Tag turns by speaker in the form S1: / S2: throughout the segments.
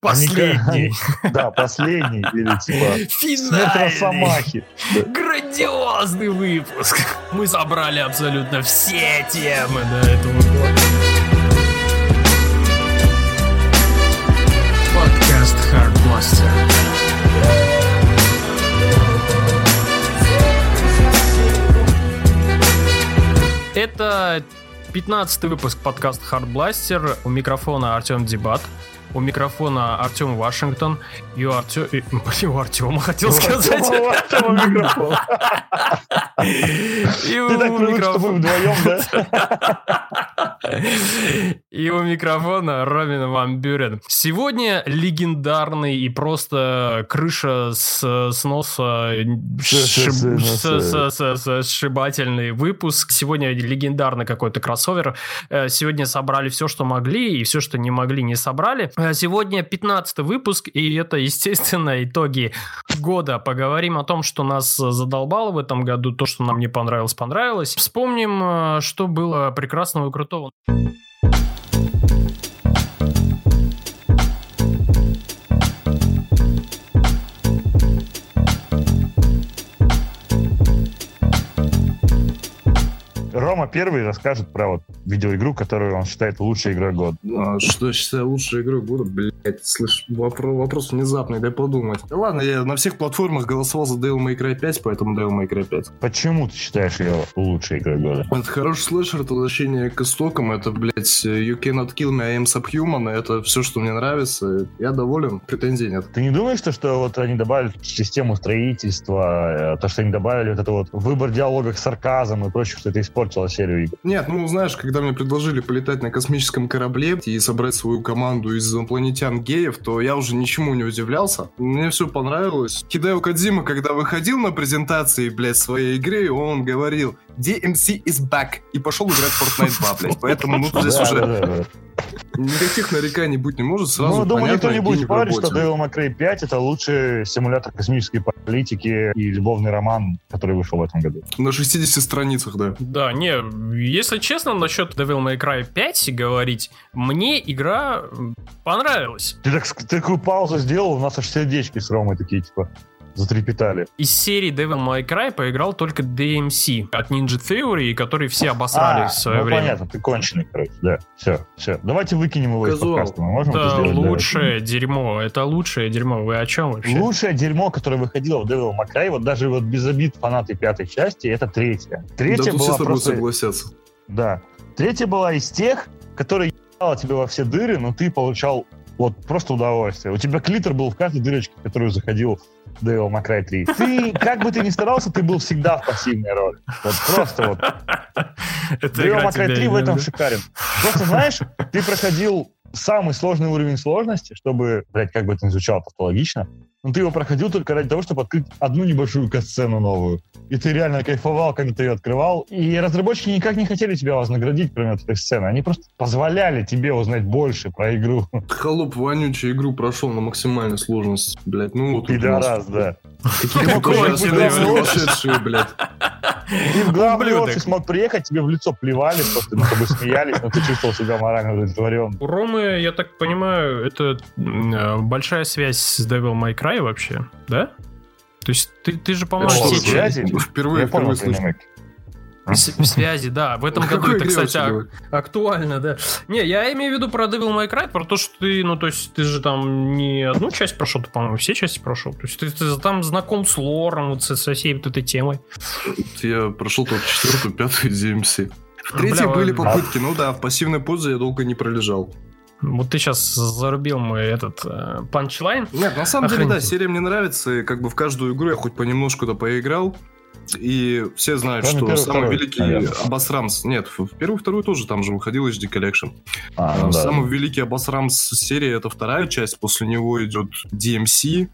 S1: Последний.
S2: Да, последний. Или типа
S1: Финальный.
S2: Росомахи.
S1: Грандиозный выпуск. Мы собрали абсолютно все темы до этого года. Подкаст Hardmaster. Это 15 выпуск подкаста Hardblaster. У микрофона Артем Дебат. У микрофона Артем Вашингтон. И у, Артё... и- у Артема хотел сказать.
S2: Артема микрофон.
S1: И у микрофона...
S2: вдвоем, да?
S1: И у микрофона Ромин Ван Бюрен. Сегодня легендарный и просто крыша с, с носа сшибательный выпуск. Сегодня легендарный какой-то кроссовер. Э, Сегодня собрали все, что могли, и все, что не могли, не собрали. Э, Сегодня 15 выпуск, и это, естественно, итоги года. Поговорим о том, что нас задолбало в этом году, то, что нам не понравилось, понравилось. Вспомним, э, что было прекрасного и крутого.
S2: Рома первый расскажет про вот видеоигру, которую он считает лучшей игрой года.
S3: А, Что считаю лучшей игрой года? Блять, слышь, вопрос, вопрос внезапный, дай подумать. Да ладно, я на всех платформах голосовал за Devil May Cry 5, поэтому Devil May Cry 5.
S2: Почему ты считаешь ее лучшей игрой года?
S3: Это хороший слэшер, это возвращение к истокам, это, блядь, You Cannot Kill Me, I Am Subhuman, это все, что мне нравится. Я доволен, претензий нет.
S2: Ты не думаешь, что, что вот они добавили систему строительства, э, то, что они добавили вот это вот выбор диалогов с сарказом и прочее, что это испортило серию игр?
S3: Нет, ну, знаешь, когда мне предложили полетать на космическом корабле и собрать свою команду из инопланетян геев, то я уже ничему не удивлялся. Мне все понравилось. Хидео Кадзима, когда выходил на презентации, блядь, своей игры, он говорил DMC is back и пошел играть в Fortnite 2, блядь. Поэтому, ну, здесь
S2: Да,
S3: уже
S2: да, да, да.
S3: никаких нареканий быть не может. Сразу
S2: Ну, думаю, никто не будет спорить, что. Devil May Cry 5 это лучший симулятор космической политики и любовный роман, который вышел в этом году.
S3: На 60 страницах, да.
S1: Да, не, если честно, насчет Devil May Cry 5 говорить, мне игра понравилась.
S2: Ты так, такую паузу сделал, у нас аж сердечки с Ромой такие, типа, затрепетали.
S1: Из серии Devil May Cry поиграл только DMC от Ninja Theory, который все обосрали
S2: А,
S1: в свое
S2: ну,
S1: время.
S2: понятно, ты конченый, короче, да. Все, все. Давайте выкинем его из
S3: Казуал.
S2: подкаста. Мы можем это
S1: Это
S2: сделать? да?
S1: лучшее дерьмо, это лучшее дерьмо. Вы о чем вообще?
S2: Лучшее дерьмо, которое выходило в Devil May Cry, вот даже вот без обид фанаты пятой части, это третья.
S3: Да
S2: Третья
S3: тут все
S2: была просто...
S3: согласятся.
S2: Да. Третья была из тех, которые ебала тебе во все дыры, но ты получал вот просто удовольствие. У тебя клитор был в каждой дырочке, в которую заходил Devil May Cry 3. Ты, как бы ты ни старался, ты был всегда в пассивной роли. Вот просто вот.
S1: Это
S2: Devil
S1: игра
S2: May Cry
S1: тебя
S2: 3 в этом шикарен. Просто знаешь, ты проходил самый сложный уровень сложности, чтобы, блядь, как бы это ни звучало тавтологично, но ты его проходил только ради того, чтобы открыть одну небольшую катсцену новую. И ты реально кайфовал, когда ты ее открывал. И разработчики никак не хотели тебя вознаградить, кроме этой сцены. Они просто позволяли тебе узнать больше про игру.
S3: Холоп вонючий игру прошел на максимальной сложности, блядь. Ну вот
S2: Пидорас, да.
S3: Какие сумасшедшие, блядь.
S2: Ты в главный офис мог приехать, тебе в лицо плевали, просто над тобой смеялись, но ты чувствовал себя морально удовлетворен.
S1: У Ромы, я так понимаю, это э, большая связь с Devil May Cry вообще, да? То есть ты, ты же, по-моему,
S2: что,
S1: все
S2: связи?
S3: Впервые,
S2: Я
S3: впервые слышу.
S1: В связи, да. В этом году это, кстати,
S3: говорю?
S1: актуально, да. Не, я имею в виду про Devil May Cry, про то, что ты, ну, то есть ты же там не одну часть прошел, ты, по-моему, все части прошел. То есть ты, ты там знаком с лором, вот со, со всей вот этой темой.
S3: Я прошел только четвертую, пятую DMC. В третьей были
S1: а-
S3: попытки, ну да, в пассивной позе я долго не пролежал.
S1: Вот ты сейчас зарубил мой этот э, панчлайн.
S3: Нет, на самом деле, да, серия мне нравится, и как бы в каждую игру я хоть понемножку-то поиграл. И все знают,
S2: Кроме
S3: что
S2: первой,
S3: самый
S2: второй,
S3: великий
S2: наверное.
S3: обосрамс... Нет, в первую и вторую тоже там же выходил HD Collection.
S2: А, ну да.
S3: Самый великий обосрамс серии это вторая часть, после него идет DMC.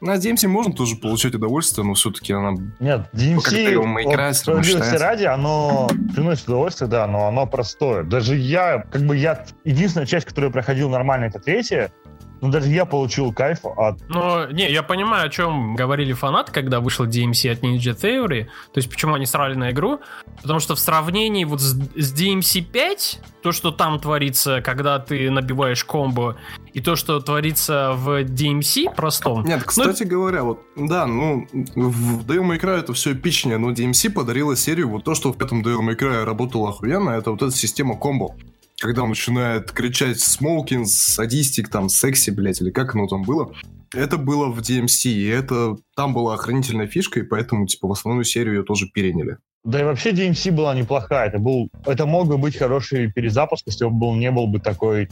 S3: На DMC можно тоже получать удовольствие, но все-таки она...
S2: Нет, DMC, вот, справедливости ради, оно приносит удовольствие, да, но оно простое. Даже я, как бы я, единственная часть, которую я проходил нормально, это третья, Ну, даже я получил кайф от...
S1: Ну, не, я понимаю, о чем говорили фанаты, когда вышел DMC от Ninja Theory. То есть, почему они срали на игру. Потому что в сравнении вот с, с DMC 5, то, что там творится, когда ты набиваешь комбо, и то, что творится в DMC простом...
S3: Нет, кстати ну, говоря, вот, да, ну, в Devil May Cry это все эпичнее, но DMC подарила серию вот то, что в пятом Devil May Cry работало охуенно, это вот эта система комбо когда он начинает кричать «смоукин», «садистик», там, «секси», блядь, или как оно там было. Это было в DMC, и это там была охранительная фишка, и поэтому, типа, в основную серию ее тоже переняли.
S2: Да и вообще DMC была неплохая. Это, был, это мог бы быть хороший перезапуск, если он был, не был бы такой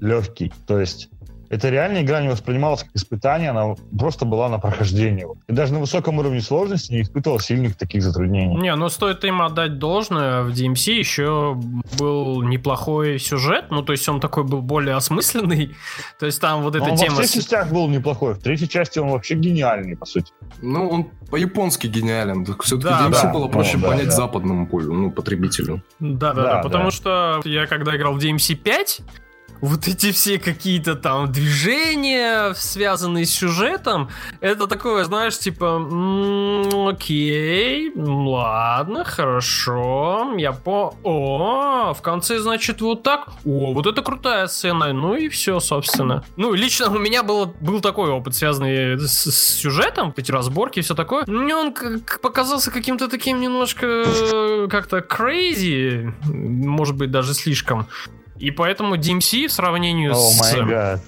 S2: легкий. То есть эта реальная игра не воспринималась как испытание, она просто была на прохождение. И даже на высоком уровне сложности не испытывал сильных таких затруднений.
S1: Не, ну стоит им отдать должное, в DMC еще был неплохой сюжет, ну то есть он такой был более осмысленный, то есть там вот эта
S2: он
S1: тема...
S2: во всех частях был неплохой, в третьей части он вообще гениальный, по сути.
S3: Ну, он по-японски гениален, все-таки да, DMC да. было проще ну, понять да. западному ну, потребителю.
S1: Да-да-да, да, потому да. что я когда играл в DMC 5, вот эти все какие-то там движения, связанные с сюжетом, это такое, знаешь, типа, окей, ладно, хорошо, я по... О, в конце, значит, вот так. О, вот это крутая сцена. Ну и все, собственно. Ну, лично у меня было, был такой опыт, связанный с, с сюжетом, эти разборки и все такое. Мне он показался каким-то таким немножко э, как-то crazy, может быть, даже слишком. И поэтому DMC в сравнении oh с... God.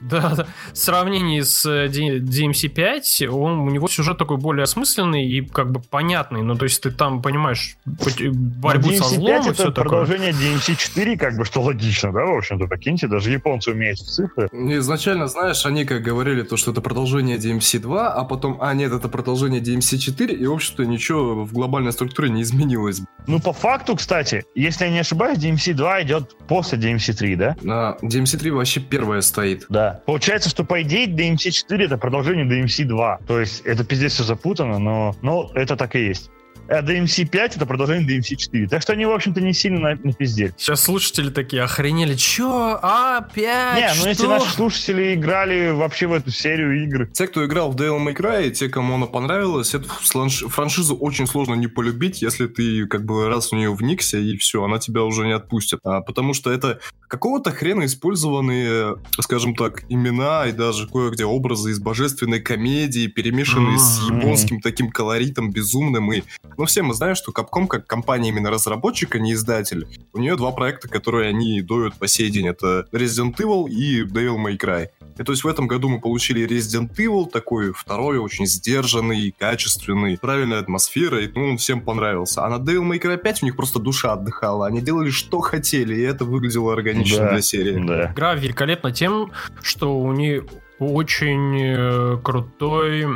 S1: Да, да. В сравнении с э, DMC5, он, у него сюжет такой более осмысленный и как бы понятный. Ну, то есть ты там понимаешь борьбу со злом и все
S2: это продолжение DMC4, как бы, что логично, да, в общем-то, прикиньте, даже японцы умеют цифры.
S3: Изначально, знаешь, они как говорили, то, что это продолжение DMC2, а потом, а нет, это продолжение DMC4, и, в общем-то, ничего в глобальной структуре не изменилось.
S2: Ну, по факту, кстати, если я не ошибаюсь, DMC2 идет после DMC3, да?
S3: А, DMC3 вообще первая стоит.
S2: Да. Получается, что по идее DMC4 это продолжение DMC2. То есть это пиздец все запутано, но, но это так и есть. А DMC 5 это продолжение DMC 4. Так что они, в общем-то, не сильно на, на пизде.
S1: Сейчас слушатели такие охренели. Чё? А, 5?
S2: Не, ну если наши слушатели играли вообще в эту серию игр.
S3: Те, кто играл в Devil May Cry, те, кому она понравилась, эту франшизу очень сложно не полюбить, если ты как бы раз в нее вникся, и все, она тебя уже не отпустит. А, потому что это какого-то хрена использованные, скажем так, имена и даже кое-где образы из божественной комедии, перемешанные mm-hmm. с японским таким колоритом безумным и ну, все мы знаем, что Capcom, как компания именно разработчик, а не издатель, у нее два проекта, которые они доют по сей день. Это Resident Evil и Devil May Cry. И то есть в этом году мы получили Resident Evil, такой второй, очень сдержанный, качественный, правильная атмосфера, и ну, он всем понравился. А на Devil May Cry 5 у них просто душа отдыхала. Они делали, что хотели, и это выглядело органично да, для серии.
S1: Да. Игра великолепна тем, что у нее очень э, крутой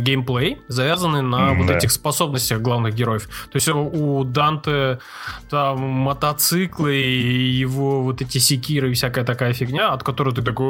S1: геймплей, завязанный на mm, вот этих способностях главных героев. То есть у Данте там мотоциклы и его вот эти секиры и всякая такая фигня, от которой ты такой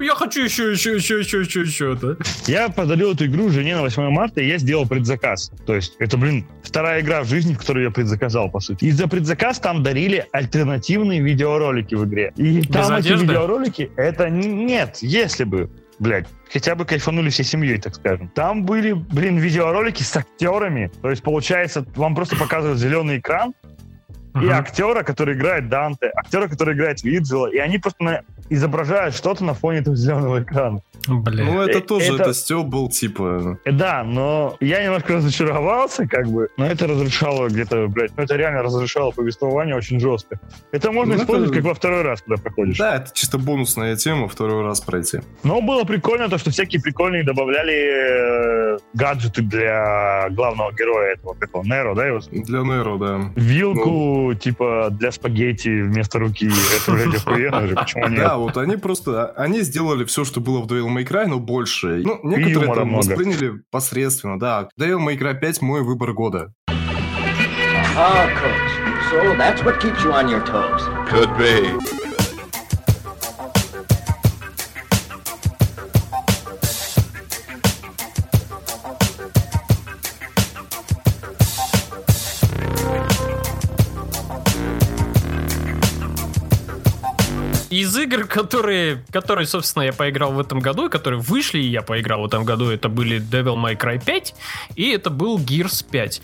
S1: я хочу еще, еще, еще, еще, еще, еще, да?
S2: Я подарил эту игру жене на 8 марта, и я сделал предзаказ. То есть это, блин, вторая игра в жизни, в которую я предзаказал, по сути. И за предзаказ там дарили альтернативные видеоролики в игре. И Без там одежды? эти видеоролики, это нет, если бы, блядь, хотя бы кайфанули всей семьей, так скажем. Там были, блин, видеоролики с актерами. То есть, получается, вам просто показывают зеленый экран, uh-huh. и актера, который играет Данте, актера, который играет Виджела, и они просто на... изображают что-то на фоне этого зеленого экрана.
S3: Блин. Ну, это э, тоже, это, это стёб был, типа...
S2: Э, да, но я немножко разочаровался, как бы, но это разрешало где-то, блядь, ну, это реально разрешало повествование очень жестко. Это можно ну, использовать это... как во второй раз, когда проходишь.
S3: Да, это чисто бонусная тема, второй раз пройти.
S2: Но было прикольно то, что всякие прикольные добавляли э, гаджеты для главного героя этого, какого, Неро, да, его?
S3: Для Неро, да.
S2: Вилку, ну... типа, для спагетти вместо руки. Это, блядь, охуенно же, почему нет?
S3: Да, вот они просто, они сделали все, что было в Devil May Cry, но больше. Ну, некоторые это восприняли посредственно, да. Devil May Cry 5 мой выбор года. Ah, coach. So that's what keeps you on your toes. Could be.
S1: Из игр, которые, которые, собственно, я поиграл в этом году, которые вышли, и я поиграл в этом году, это были Devil May Cry 5, и это был Gears 5.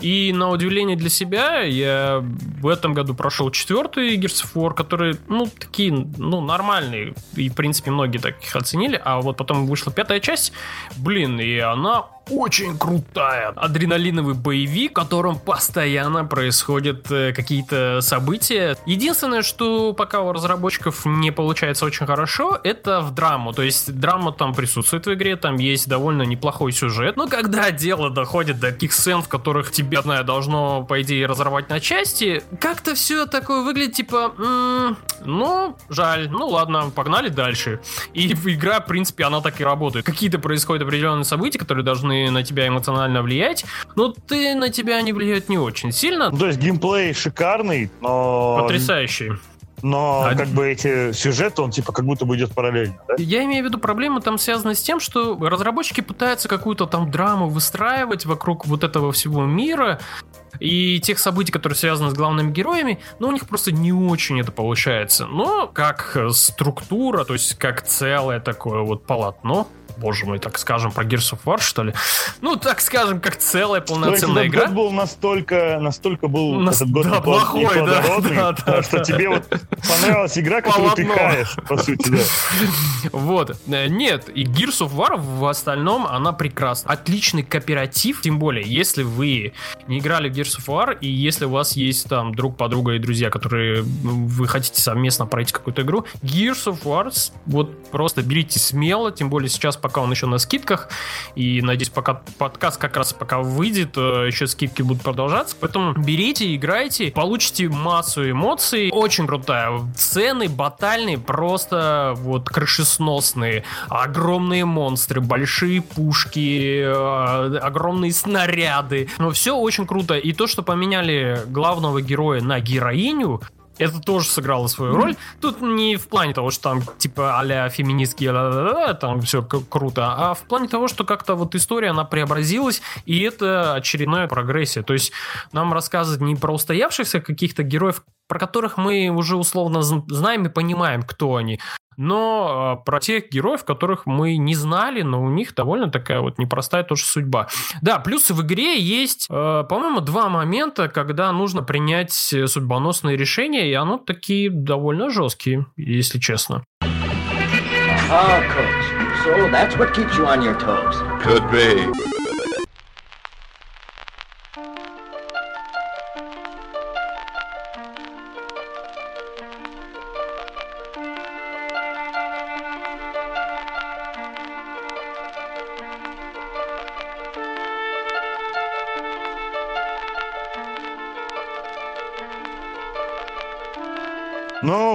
S1: И на удивление для себя, я в этом году прошел четвертый Gears of War, которые, ну, такие, ну, нормальные, и, в принципе, многие так их оценили, а вот потом вышла пятая часть, блин, и она очень крутая. Адреналиновый боевик, в котором постоянно происходят э, какие-то события. Единственное, что пока у разработчиков не получается очень хорошо, это в драму. То есть драма там присутствует в игре, там есть довольно неплохой сюжет. Но когда дело доходит до таких сцен, в которых тебе, знаю, должно, по идее, разорвать на части, как-то все такое выглядит, типа, м-м, ну, жаль, ну ладно, погнали дальше. И игра, в принципе, она так и работает. Какие-то происходят определенные события, которые должны на тебя эмоционально влиять, но ты на тебя они влияют не очень сильно.
S2: Ну, то есть геймплей шикарный, но...
S1: Потрясающий.
S2: Но а... как бы эти сюжеты, он типа как будто бы идет параллельно. Да?
S1: Я имею в виду, проблема там связана с тем, что разработчики пытаются какую-то там драму выстраивать вокруг вот этого всего мира и тех событий, которые связаны с главными героями, но у них просто не очень это получается. Но как структура, то есть как целое такое вот полотно, боже мой, так скажем, про Gears of War, что ли? Ну, так скажем, как целая полноценная
S2: То
S1: игра.
S2: год был настолько, настолько был
S1: Нас...
S2: этот год
S1: да, плохой, да, да, да,
S2: что да, тебе вот понравилась игра, которую ты хаешь, по сути, да.
S1: Вот. Э, нет, и Gears of War в остальном, она прекрасна. Отличный кооператив, тем более, если вы не играли в Gears of War, и если у вас есть там друг, подруга и друзья, которые вы хотите совместно пройти какую-то игру, Gears of War вот просто берите смело, тем более сейчас пока он еще на скидках. И надеюсь, пока подкаст как раз пока выйдет, э, еще скидки будут продолжаться. Поэтому берите, играйте, получите массу эмоций. Очень крутая. Цены батальные, просто вот крышесносные. Огромные монстры, большие пушки, э, огромные снаряды. Но все очень круто. И то, что поменяли главного героя на героиню, это тоже сыграло свою роль. Тут не в плане того, что там типа а-ля феминистки, там все круто, а в плане того, что как-то вот история, она преобразилась, и это очередная прогрессия. То есть нам рассказывать не про устоявшихся каких-то героев, про которых мы уже условно знаем и понимаем, кто они, но э, про тех героев, которых мы не знали, но у них довольно такая вот непростая тоже судьба. Да, плюс в игре есть, э, по-моему, два момента, когда нужно принять судьбоносные решения, и оно такие довольно жесткие, если честно. Ah, coach. So that's what keeps you on your toes. Could be.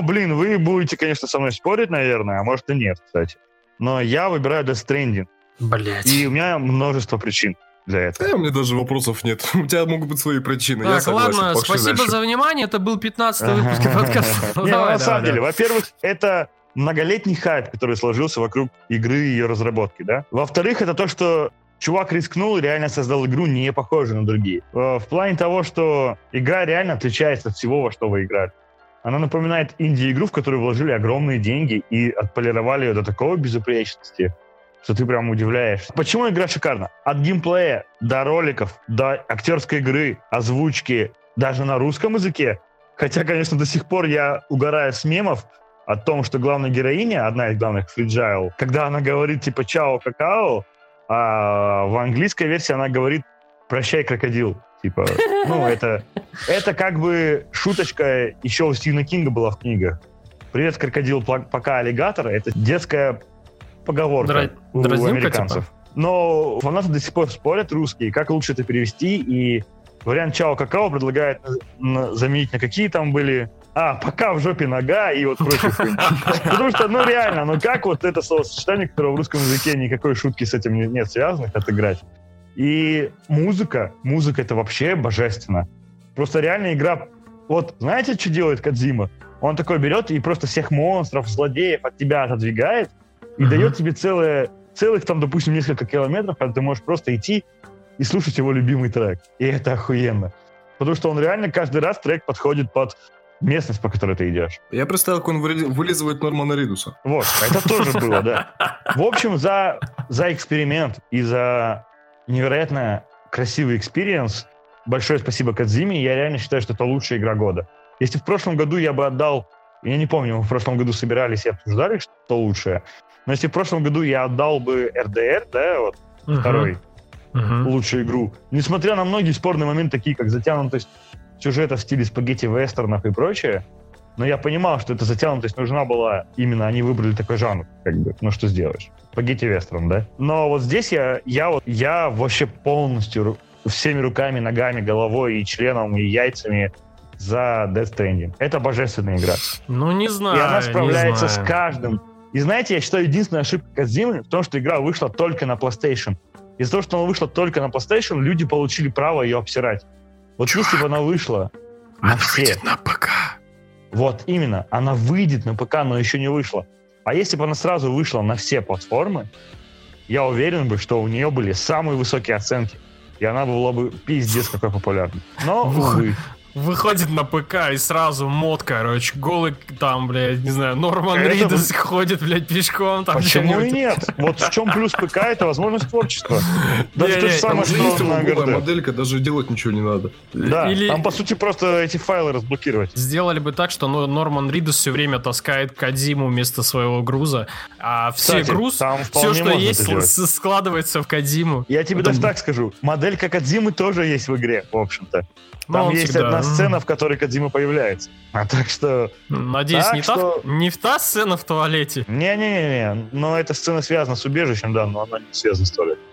S2: Ну, блин, вы будете, конечно, со мной спорить, наверное, а может и нет, кстати. Но я выбираю Death Stranding.
S1: Блять.
S2: И у меня множество причин для этого.
S3: Да, у меня даже вопросов нет. У тебя могут быть свои причины.
S1: Так, я ладно, спасибо дальше. за внимание. Это был 15 выпуск подкаста.
S2: Не, на самом деле, во-первых, это многолетний хайп, который сложился вокруг игры и ее разработки, да. Во-вторых, это то, что чувак рискнул и реально создал игру, не похожую на другие. Э, в плане того, что игра реально отличается от всего, во что вы играли. Она напоминает инди-игру, в которую вложили огромные деньги и отполировали ее до такого безупречности, что ты прям удивляешься. Почему игра шикарна? От геймплея до роликов, до актерской игры, озвучки, даже на русском языке. Хотя, конечно, до сих пор я угораю с мемов о том, что главная героиня, одна из главных, Фриджайл, когда она говорит типа «чао, какао», а в английской версии она говорит «прощай, крокодил». Типа, ну, это, это как бы шуточка еще у Стивена Кинга была в книгах. «Привет, крокодил, пока аллигатор» — это детская поговорка Дра... у американцев. Типа? Но фанаты до сих пор спорят русские, как лучше это перевести, и вариант «Чао какао» предлагает заменить на какие там были а, пока в жопе нога и вот прочее. Потому что, ну реально, ну как вот это словосочетание, которое в русском языке никакой шутки с этим нет связанных, отыграть? И музыка, музыка это вообще божественно. Просто реально игра... Вот знаете, что делает Кадзима? Он такой берет и просто всех монстров, злодеев от тебя отодвигает и uh-huh. дает тебе целое, целых там, допустим, несколько километров, когда ты можешь просто идти и слушать его любимый трек. И это охуенно. Потому что он реально каждый раз трек подходит под местность, по которой ты идешь.
S3: Я представил, как он выли- вылизывает Нормана Ридуса.
S2: Вот, это тоже было, да. В общем, за, за эксперимент и за невероятно красивый experience большое спасибо Кадзиме. Я реально считаю, что это лучшая игра года. Если в прошлом году я бы отдал, я не помню, мы в прошлом году собирались и обсуждали, что лучшее, но если в прошлом году я отдал бы РДР, да, вот,
S1: Мгм.
S2: второй,
S1: Мгм.
S2: лучшую игру, несмотря на многие спорные моменты, такие как затянутость сюжета в стиле спагетти-вестернов и прочее, но я понимал, что эта затянутость нужна была именно, они выбрали такой жанр, как бы, ну что сделаешь, спагетти-вестерн, да? Но вот здесь я, я вот, я вообще полностью всеми руками, ногами, головой и членом, и яйцами за Death Stranding. Это божественная игра.
S1: Ну, не знаю.
S2: И она справляется с каждым. И знаете, я считаю, единственная ошибка Кадзимы в том, что игра вышла только на PlayStation. Из-за того, что она вышла только на PlayStation, люди получили право ее обсирать. Вот если бы она вышла на все,
S1: на ПК.
S2: Вот именно, она выйдет на ПК, но еще не вышла. А если бы она сразу вышла на все платформы, я уверен бы, что у нее были самые высокие оценки. И она была бы пиздец какой популярной. Но, увы.
S1: Выходит на ПК и сразу мод, короче, голый там, блядь, не знаю, Норман
S2: Это
S1: Ридус ходит, блядь, пешком там.
S2: Почему и нет? Вот в чем плюс ПК, это возможность творчества. Даже то же самое, что
S3: есть
S2: на ГРД.
S3: моделька, даже делать ничего не надо.
S2: Да,
S1: Или-
S2: там, по сути, просто эти файлы разблокировать.
S1: Сделали бы так, что ну, Норман Ридус все время таскает Кадзиму вместо своего груза, а все
S2: Кстати,
S1: груз, все, что есть, складывается в Кадзиму.
S2: Я тебе
S1: Потом-
S2: даже так скажу. Модель как Кадзимы тоже есть в игре, в общем-то.
S1: Ну,
S2: Там есть
S1: всегда,
S2: одна
S1: м.
S2: сцена, в которой Кадзима появляется. А так что...
S1: Надеюсь,
S2: Так
S1: не,
S2: что-
S1: та, не в та сцена в туалете.
S2: Не-не-не, но эта сцена связана с убежищем, да, но она не связана с туалетом.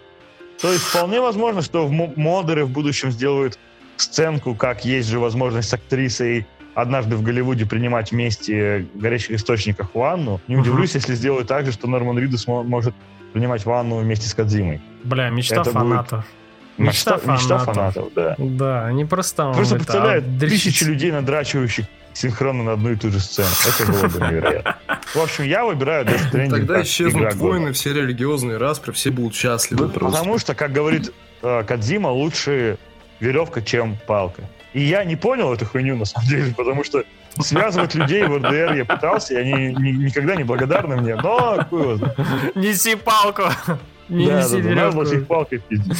S2: То есть вполне возможно, что в мо- модеры в будущем сделают сценку, как есть же возможность с актрисой однажды в Голливуде принимать вместе в горячих источниках ванну. Не удивлюсь, если сделают так же, что Норман Ридус мо- может принимать ванну вместе с Кадзимой.
S1: Бля, мечта
S2: Это будет
S1: фанатов. Мечта
S2: Мечта, мечта
S1: фанатов.
S2: фанатов, да.
S1: Да, они просто...
S2: Просто
S1: это,
S2: представляют
S1: а,
S2: тысячи людей, надрачивающих синхронно на одну и ту же сцену. Это было бы невероятно. В общем, я выбираю Death Stranding
S3: Тогда исчезнут войны, все религиозные распри, все будут счастливы просто.
S2: Потому что, как говорит э, Кадзима, лучше веревка, чем палка. И я не понял эту хуйню, на самом деле, потому что связывать людей в РДР я пытался, и они ни- никогда не благодарны мне, но.
S1: Неси палку. Не
S2: Да, да, да, надо было их палкой пиздить.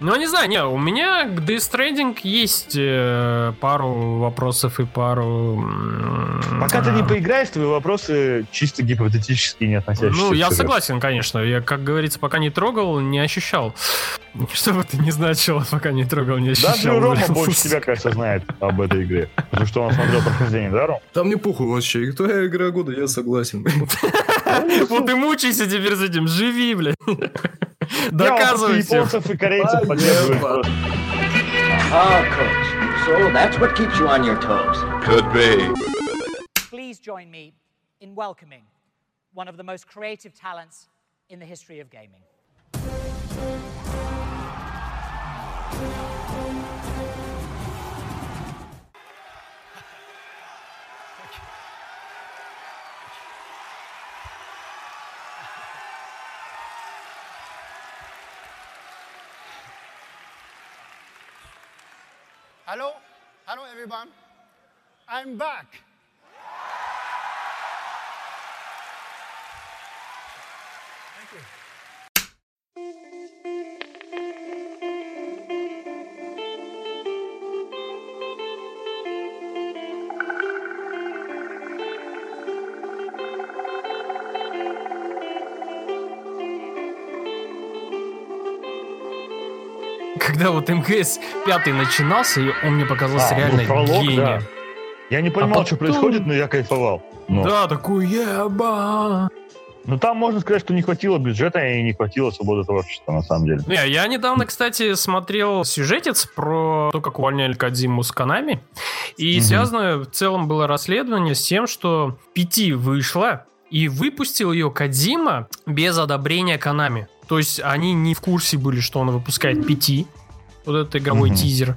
S1: Ну, не знаю, не, у меня к Death Stranding есть э, пару вопросов и пару... м,
S2: Пока ты
S1: а,
S2: не поиграешь, твои вопросы чисто гипотетически не относящиеся
S1: Ну, я
S2: сюжету.
S1: согласен, конечно. Я, как говорится, пока не трогал, не ощущал. Что бы ты не значило, пока не трогал, не ощущал.
S2: Даже Рома больше тебя, кажется, знает об этой игре. Потому что он смотрел прохождение, да, Ром?
S3: Там не похуй вообще. И Твоя игра года, я согласен.
S1: Вот и мучайся теперь с этим, живи, блядь. Доказывай всем.
S2: японцев и корейцев
S3: А,
S2: поддерживаю.
S3: ебать.
S2: просто.
S4: Ah, coach. So that's what keeps you on your toes.
S5: Could be.
S6: please join me in welcoming one of the most creative talents in the history of gaming.
S7: Hello, hello everyone. I'm back.
S1: Когда вот МГС пятый начинался, и он мне показался
S2: А, ну,
S1: реально
S2: пролог,
S1: гением.
S2: да. Я не понимал,
S1: А
S2: что
S1: потом-
S2: происходит, но я кайфовал. Ну,
S1: Да, такой еба.
S2: ну, там можно сказать, что не хватило бюджета и не хватило свободы творчества, на самом деле.
S1: Не, я недавно, кстати, смотрел сюжетец про то, как увольняли Кадзиму с Канами. И
S2: Мгм.
S1: связано в целом было расследование с тем, что Пяти вышла и выпустил ее Кадзима без одобрения Канами. То есть они не в курсе были, что он выпускает Пяти. Вот этот игровой
S2: Мгм.
S1: тизер.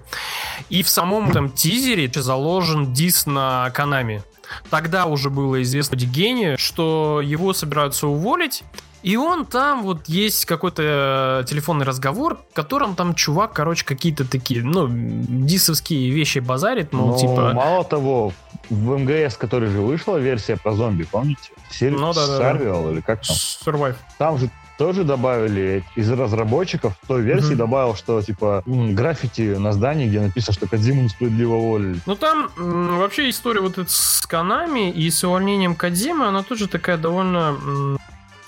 S1: И в самом этом тизере заложен дис на Канами. тогда уже было известно гению, что его собираются уволить, и он там вот есть какой-то э, телефонный разговор, в котором там чувак, короче, какие-то такие, ну, дисовские вещи базарит, мол,
S2: Ну,
S1: типа...
S2: мало того, в МГС, который же вышла версия про зомби, помните? Сер...
S1: Ну да, да, да.
S2: Или как там?
S1: Survive.
S2: Там же тоже добавили из разработчиков в той версии
S1: Мгм.
S2: добавил, что типа граффити на здании, где написано, что Кадзиму несправедливо уволили.
S1: Ну там м, вообще история вот эта с Канами и с увольнением Кадзимы, она тоже такая довольно м,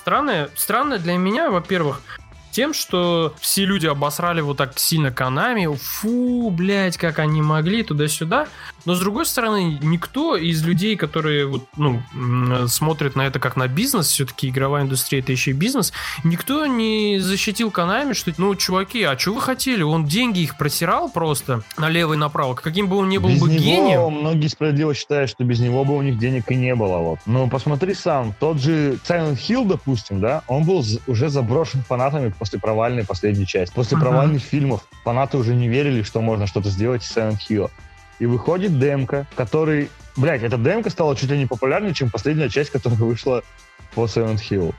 S1: странная. Странная для меня, во-первых, тем, что все люди обосрали вот так сильно Канами, фу, блядь, как они могли, туда-сюда. Но с другой стороны, никто из людей, которые вот, ну, смотрят на это как на бизнес, все-таки игровая индустрия это еще и бизнес, никто не защитил Канами, что, ну, чуваки, а что вы хотели? Он деньги их просирал просто налево и направо. Каким бы он ни был
S2: без
S1: бы
S2: него,
S1: гением,
S2: многие справедливо считают, что без него бы у них денег и не было. Вот. Но посмотри сам, тот же Silent Hill, допустим, да, он был уже заброшен фанатами после провальной последней части. После
S1: Ага.
S2: провальных фильмов фанаты уже не верили, что можно что-то сделать из Silent Hill. И выходит демка, который... Блять, эта демка стала чуть ли не популярнее, чем последняя часть, которая вышла по Silent Hill.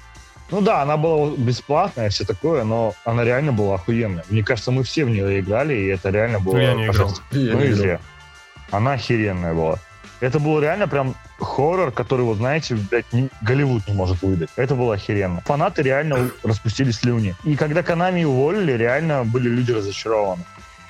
S2: Ну да, она была бесплатная, все такое, но она реально была охуенная. Мне кажется, мы все в нее играли, и это реально было...
S1: Я не играл.
S3: Я
S2: Ну
S3: не
S2: и
S3: играл.
S2: Она охеренная была. Это был реально прям хоррор, который, вот знаете, блядь, ни- Голливуд не может выдать. Это было охеренно. Фанаты реально распустили слюни. И когда Канами уволили, реально были люди разочарованы.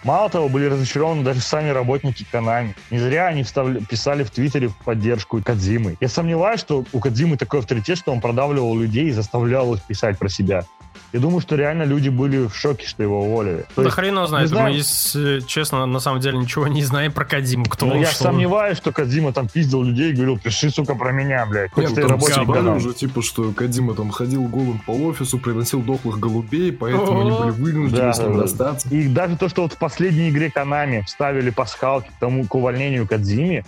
S2: Мало того, были разочарованы даже сами работники Канами. Не зря они вставля- писали в Твиттере в поддержку Кадзимы. Я сомневаюсь, что у Кадзимы такой авторитет, что он продавливал людей и заставлял их писать про себя. Я думаю, что реально люди были в шоке, что его уволили. То
S1: да
S2: есть,
S1: хрен его знает. Мы, если честно, на самом деле ничего не знаем про Кадзиму. Кто
S2: ну,
S1: он,
S2: я
S1: что он.
S2: сомневаюсь, что Кадзима там пиздил людей и говорил, пиши, сука, про меня, блядь. Хоть
S3: Нет,
S2: ты работник
S3: уже, типа, что Кадима там ходил голым по офису, приносил дохлых голубей, поэтому они были вынуждены
S2: Да,
S3: с ним расстаться.
S2: И даже то, что вот в последней игре Канами вставили пасхалки к тому, к увольнению Кадзими,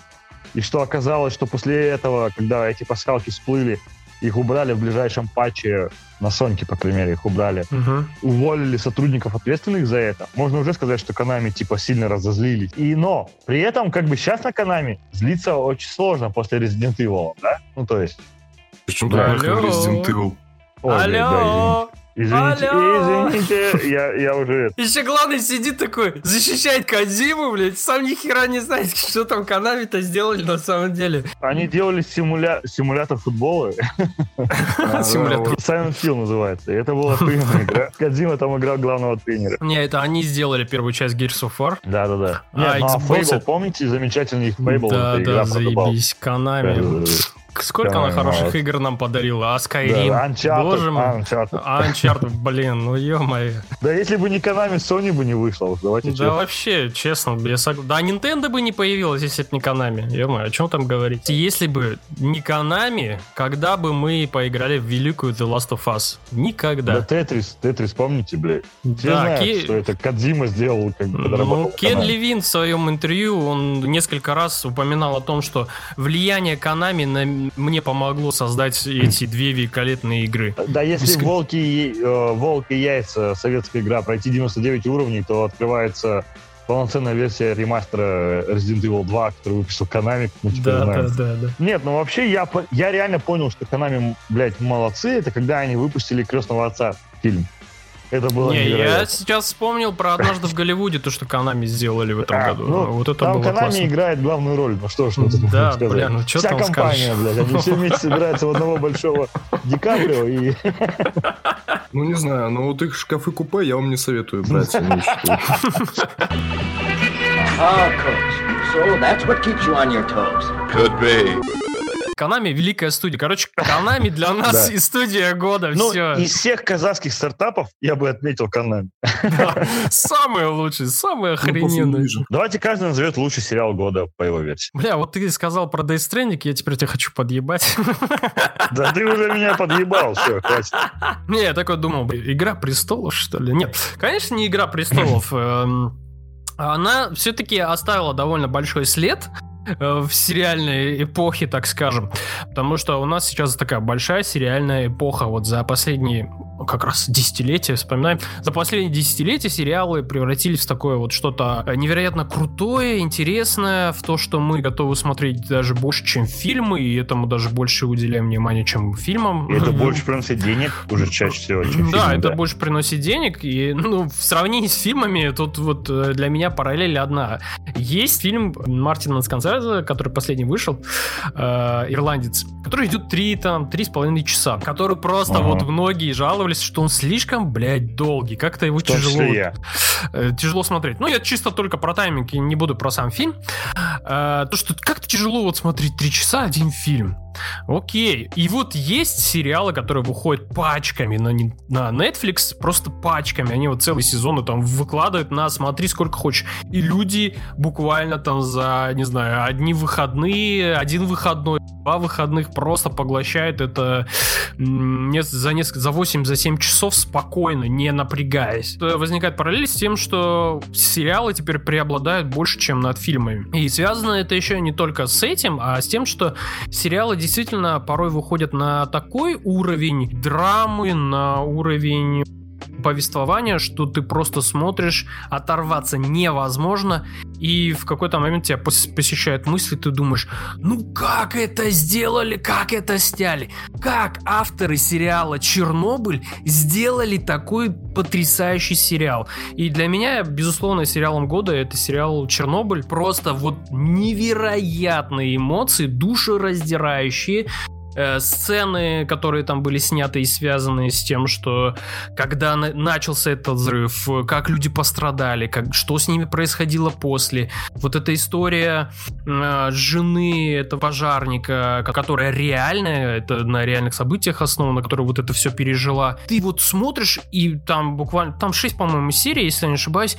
S2: и что оказалось, что после этого, когда эти пасхалки всплыли, их убрали в ближайшем патче, на Соньке, по крайней мере, их убрали,
S1: Мгм.
S2: уволили сотрудников, ответственных за это, можно уже сказать, что Канами типа сильно разозлились. И но, при этом, как бы сейчас на Канами злиться очень сложно после Resident Evil, да? Ну, то есть...
S3: Причем
S2: Да.
S3: Resident Evil.
S2: Ой,
S1: Алло!
S2: Извините.
S1: Алло.
S2: Извините, я, я уже...
S1: Еще главный сидит такой, защищает Кадзиму, блядь, сам ни хера не знает, что там Канами-то сделали на самом деле.
S2: Они делали симуля... симулятор футбола.
S1: Симулятор.
S2: Silent Hill называется. Это была охуенная игра. Кадзима там играл главного тренера.
S1: Не, это они сделали первую часть Gears of War.
S2: Да-да-да.
S1: А,
S2: ну а Fable, помните, замечательный их Fable?
S1: да,
S2: это игра
S1: да,
S2: про рыбалку.
S1: заебись, Канами. Сколько она
S2: Канами,
S1: хороших
S2: молодцы.
S1: игр нам подарила, а
S2: Да,
S1: Skyrim,
S2: Uncharted,
S1: боже мой.
S2: Uncharted.
S1: Uncharted, блин, ну ё-моё.
S2: Да если бы не Konami, Sony бы не вышла. Давайте
S1: Да
S2: честно.
S1: вообще, честно, я сог- Да, Nintendo бы не появилась, если бы не Konami. ё о чем там говорить? Если бы не Konami, когда бы мы поиграли в великую The Last of Us?
S2: Да
S1: Никогда.
S2: Тетрис, Тетрис, помните, блядь? Все
S1: Да,
S2: знают,
S1: Ки-
S2: что это Кадзима сделал, как бы,
S1: Ну, Кен
S2: Konami.
S1: Левин в своем интервью, он несколько раз упоминал о том, что влияние Konami на мне помогло создать эти две великолепные игры.
S2: Да, если
S1: Без-
S2: волки, э, волк и яйца, советская игра, пройти 99 уровней, то открывается полноценная версия ремастера Resident Evil 2, который выпустил Konami, мы теперь
S1: Да,
S2: знаем.
S1: да, да, да.
S2: Нет, ну вообще я, я реально понял, что Konami, блядь, молодцы, это когда они выпустили «Крестного отца» фильм. Это было
S1: Не, я сейчас вспомнил про однажды в Голливуде, то, что Konami сделали в этом
S2: А,
S1: году.
S2: ну,
S1: вот это
S2: Там
S1: было
S2: Konami
S1: классно.
S2: играет главную роль, ну что ж, ну тут
S1: Да,
S2: сказать.
S1: бля, ну чё
S2: Вся
S1: там
S2: компания,
S1: скажешь?
S2: блядь, они все вместе собираются в одного большого Ди Каприо и...
S3: Ну, не знаю, но вот их шкафы-купе я вам не советую брать. что-
S4: Ah, coach. So that's what keeps you on your toes.
S5: Could be.
S1: Konami великая студия. Короче, Konami для нас и студия года.
S2: Ну,
S1: Все.
S2: из всех казахских стартапов я бы отметил Konami.
S1: Самые лучшие, самые
S3: Ну. Division.
S2: Давайте каждый назовет лучший сериал года по его версии.
S1: Бля, вот ты сказал про Death Stranding, я теперь тебя хочу подъебать.
S2: Да ты уже меня подъебал, все, хватит.
S1: Не, я такой думал, Игра престолов, что ли? Нет, конечно, не Игра престолов. Эм, Она все-таки оставила довольно большой след в сериальной эпохе, так скажем. Потому что у нас сейчас такая большая сериальная эпоха. Вот за последние как раз десятилетие вспоминаем. За последние десятилетия сериалы превратились в такое вот что-то невероятно крутое, интересное, в то, что мы готовы смотреть даже больше, чем фильмы, и этому даже больше уделяем внимания, чем фильмам.
S2: Это больше приносит денег уже чаще всего, чем
S1: Да,
S2: фильмы,
S1: это больше приносит денег, и ну, в сравнении с фильмами тут вот э, для меня параллель одна. Есть фильм Мартина Сконсерзе, который последний вышел, э, «Ирландец», который идет три, там, три с половиной часа, который просто
S2: Ага.
S1: вот многие жаловались, что он слишком, блядь, долгий, как-то его тяжело
S2: я.
S1: э, тяжело смотреть. Ну, я чисто только про тайминг, и не буду про сам фильм. Э, то, что как-то тяжело вот смотреть три часа один фильм. Окей. И вот есть сериалы, которые выходят пачками на, на Netflix, просто пачками. Они вот целые сезоны там выкладывают на смотри сколько хочешь. И люди буквально там за, не знаю, одни выходные, один выходной, два выходных просто поглощают это за, несколько, за 8, за 7 часов спокойно, не напрягаясь. Возникает параллель с тем, что сериалы теперь преобладают больше, чем над фильмами. И связано это еще не только с этим, а с тем, что сериалы действительно порой выходят на такой уровень драмы, на уровень повествования, что ты просто смотришь, оторваться невозможно, и в какой-то момент тебя пос- посещают мысли, ты думаешь, ну как это сделали, как это сняли, как авторы сериала «Чернобыль» сделали такой потрясающий сериал. И для меня, безусловно, сериалом года это сериал «Чернобыль». Просто вот невероятные эмоции, душераздирающие, э, сцены, которые там были сняты и связаны с тем, что когда на- начался этот взрыв, как люди пострадали, как, что с ними происходило после. Вот эта история э, жены этого пожарника, ко- которая реальная, это на реальных событиях основана, которая вот это все пережила. Ты вот смотришь, и там буквально, там 6, по-моему, серий, если я не ошибаюсь,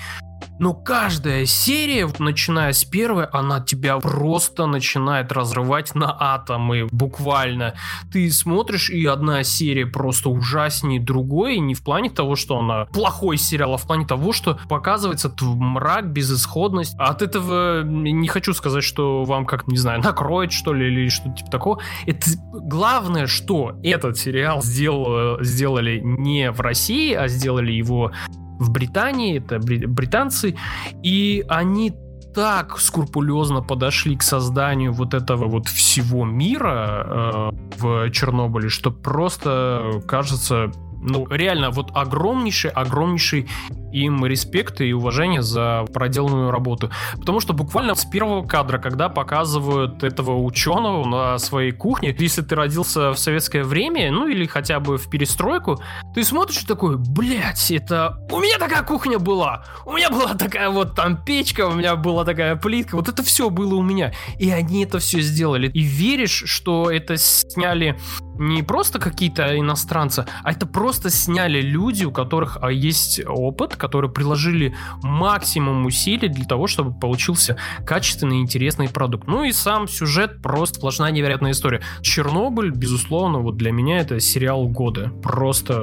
S1: но каждая серия, начиная с первой, она тебя просто начинает разрывать на атомы, буквально. Ты смотришь, и одна серия просто ужаснее другой, не в плане того, что она плохой сериал, а в плане того, что показывается мрак, безысходность. А От этого не хочу сказать, что вам как, не знаю, накроет, что ли, или что-то типа такого. Это главное, что этот сериал сделал, сделали не в России, а сделали его в Британии, это бри- британцы, и они так скрупулезно подошли к созданию вот этого вот всего мира э, в Чернобыле, что просто кажется, ну, реально, вот огромнейший, огромнейший им респект и уважение за проделанную работу. Потому что буквально с первого кадра, когда показывают этого ученого на своей кухне, если ты родился в советское время, ну или хотя бы в перестройку, ты смотришь такой, блядь, это... У меня такая кухня была! У меня была такая вот там печка, у меня была такая плитка, вот это все было у меня. И они это все сделали. И веришь, что это сняли не просто какие-то иностранцы, а это просто сняли люди, у которых а, есть опыт, которые приложили максимум усилий для того, чтобы получился качественный и интересный продукт. Ну и сам сюжет просто сплошная невероятная история. Чернобыль, безусловно, вот для меня это сериал года. Просто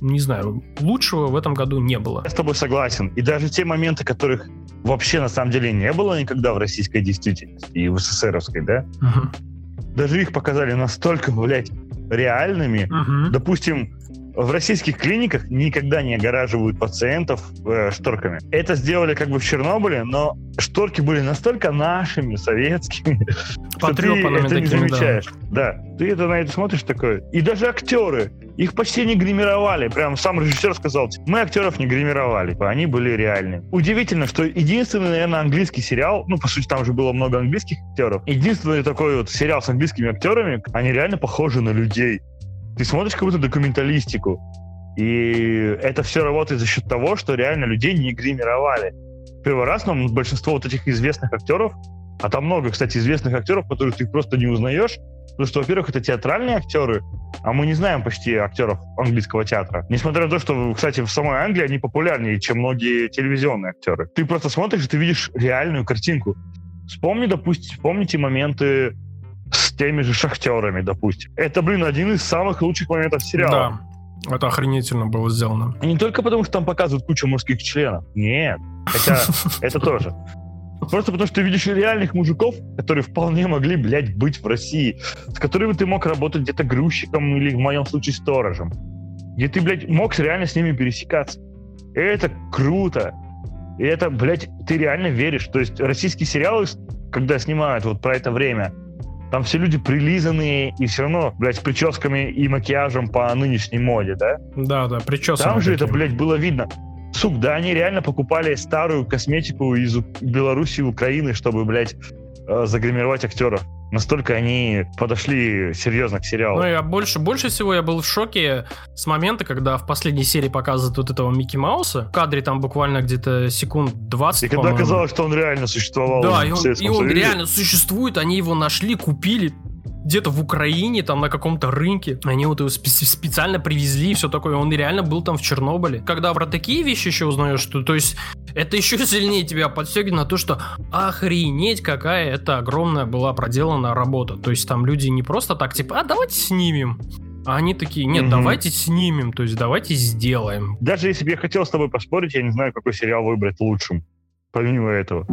S1: не знаю, лучшего в этом году не было.
S2: Я с тобой согласен. И даже те моменты, которых вообще на самом деле не было никогда в российской действительности и в СССРовской, да,
S1: Мгм.
S2: даже их показали настолько, блядь, реальными.
S1: Мгм.
S2: Допустим, в российских клиниках никогда не огораживают пациентов э, шторками. Это сделали как бы в Чернобыле, но шторки были настолько нашими, советскими, что ты это не
S1: такими, да.
S2: замечаешь. Да. Ты это на это смотришь такое. И даже актеры, их почти не гримировали. Прям сам режиссер сказал, типа, мы актеров не гримировали, они были реальны. Удивительно, что единственный, наверное, английский сериал, ну, по сути, там же было много английских актеров, единственный такой вот сериал с английскими актерами, они реально похожи на людей. Ты смотришь какую-то документалистику, и это все работает за счет того, что реально людей не гримировали. Первый раз нам большинство вот этих известных актеров, а там много, кстати, известных актеров, которых ты просто не узнаешь, потому что, во-первых, это театральные актеры, а мы не знаем почти актеров английского театра. Несмотря на то, что, кстати, в самой Англии они популярнее, чем многие телевизионные актеры. Ты просто смотришь, и ты видишь реальную картинку. Вспомни, допустим, вспомните моменты теми же шахтерами, допустим. Это, блин, один из самых лучших моментов сериала.
S1: Да, это охренительно было сделано.
S2: И не только потому, что там показывают кучу мужских членов. Нет. Хотя это тоже. Просто потому, что ты видишь реальных мужиков, которые вполне могли, блядь, быть в России, с которыми ты мог работать где-то грузчиком или, в моем случае, сторожем. где ты, блядь, мог реально с ними пересекаться. И это круто. И это, блядь, ты реально веришь. То есть российские сериалы, когда снимают вот про это время, там все люди прилизанные и все равно, блядь, с прическами и макияжем по нынешней моде, да?
S1: Да, да, причесаны.
S2: Там же это,
S1: такие.
S2: блядь, было видно. Сук, да, они реально покупали старую косметику из Беларуси и Украины, чтобы, блядь, э, загримировать актеров. Настолько они подошли серьезно к сериалу.
S1: Ну, я больше, больше всего я был в шоке с момента, когда в последней серии показывают вот этого Микки Мауса. В кадре там буквально где-то секунд 20,
S2: и когда оказалось, что он реально существовал
S1: Да, и он, и он реально существует, они его нашли, купили где-то в Украине, там на каком-то рынке. Они вот его спе- специально привезли и все такое. Он реально был там в Чернобыле. Когда про такие вещи еще узнаешь, что, то есть, это еще сильнее тебя подстегивает на то, что охренеть, какая это огромная была проделана работа. То есть, там люди не просто так, типа, а давайте снимем. А они такие, нет,
S2: Мгм.
S1: давайте снимем, то есть давайте сделаем.
S2: Даже если бы я хотел с тобой поспорить, я не знаю, какой сериал выбрать лучшим. Помимо этого.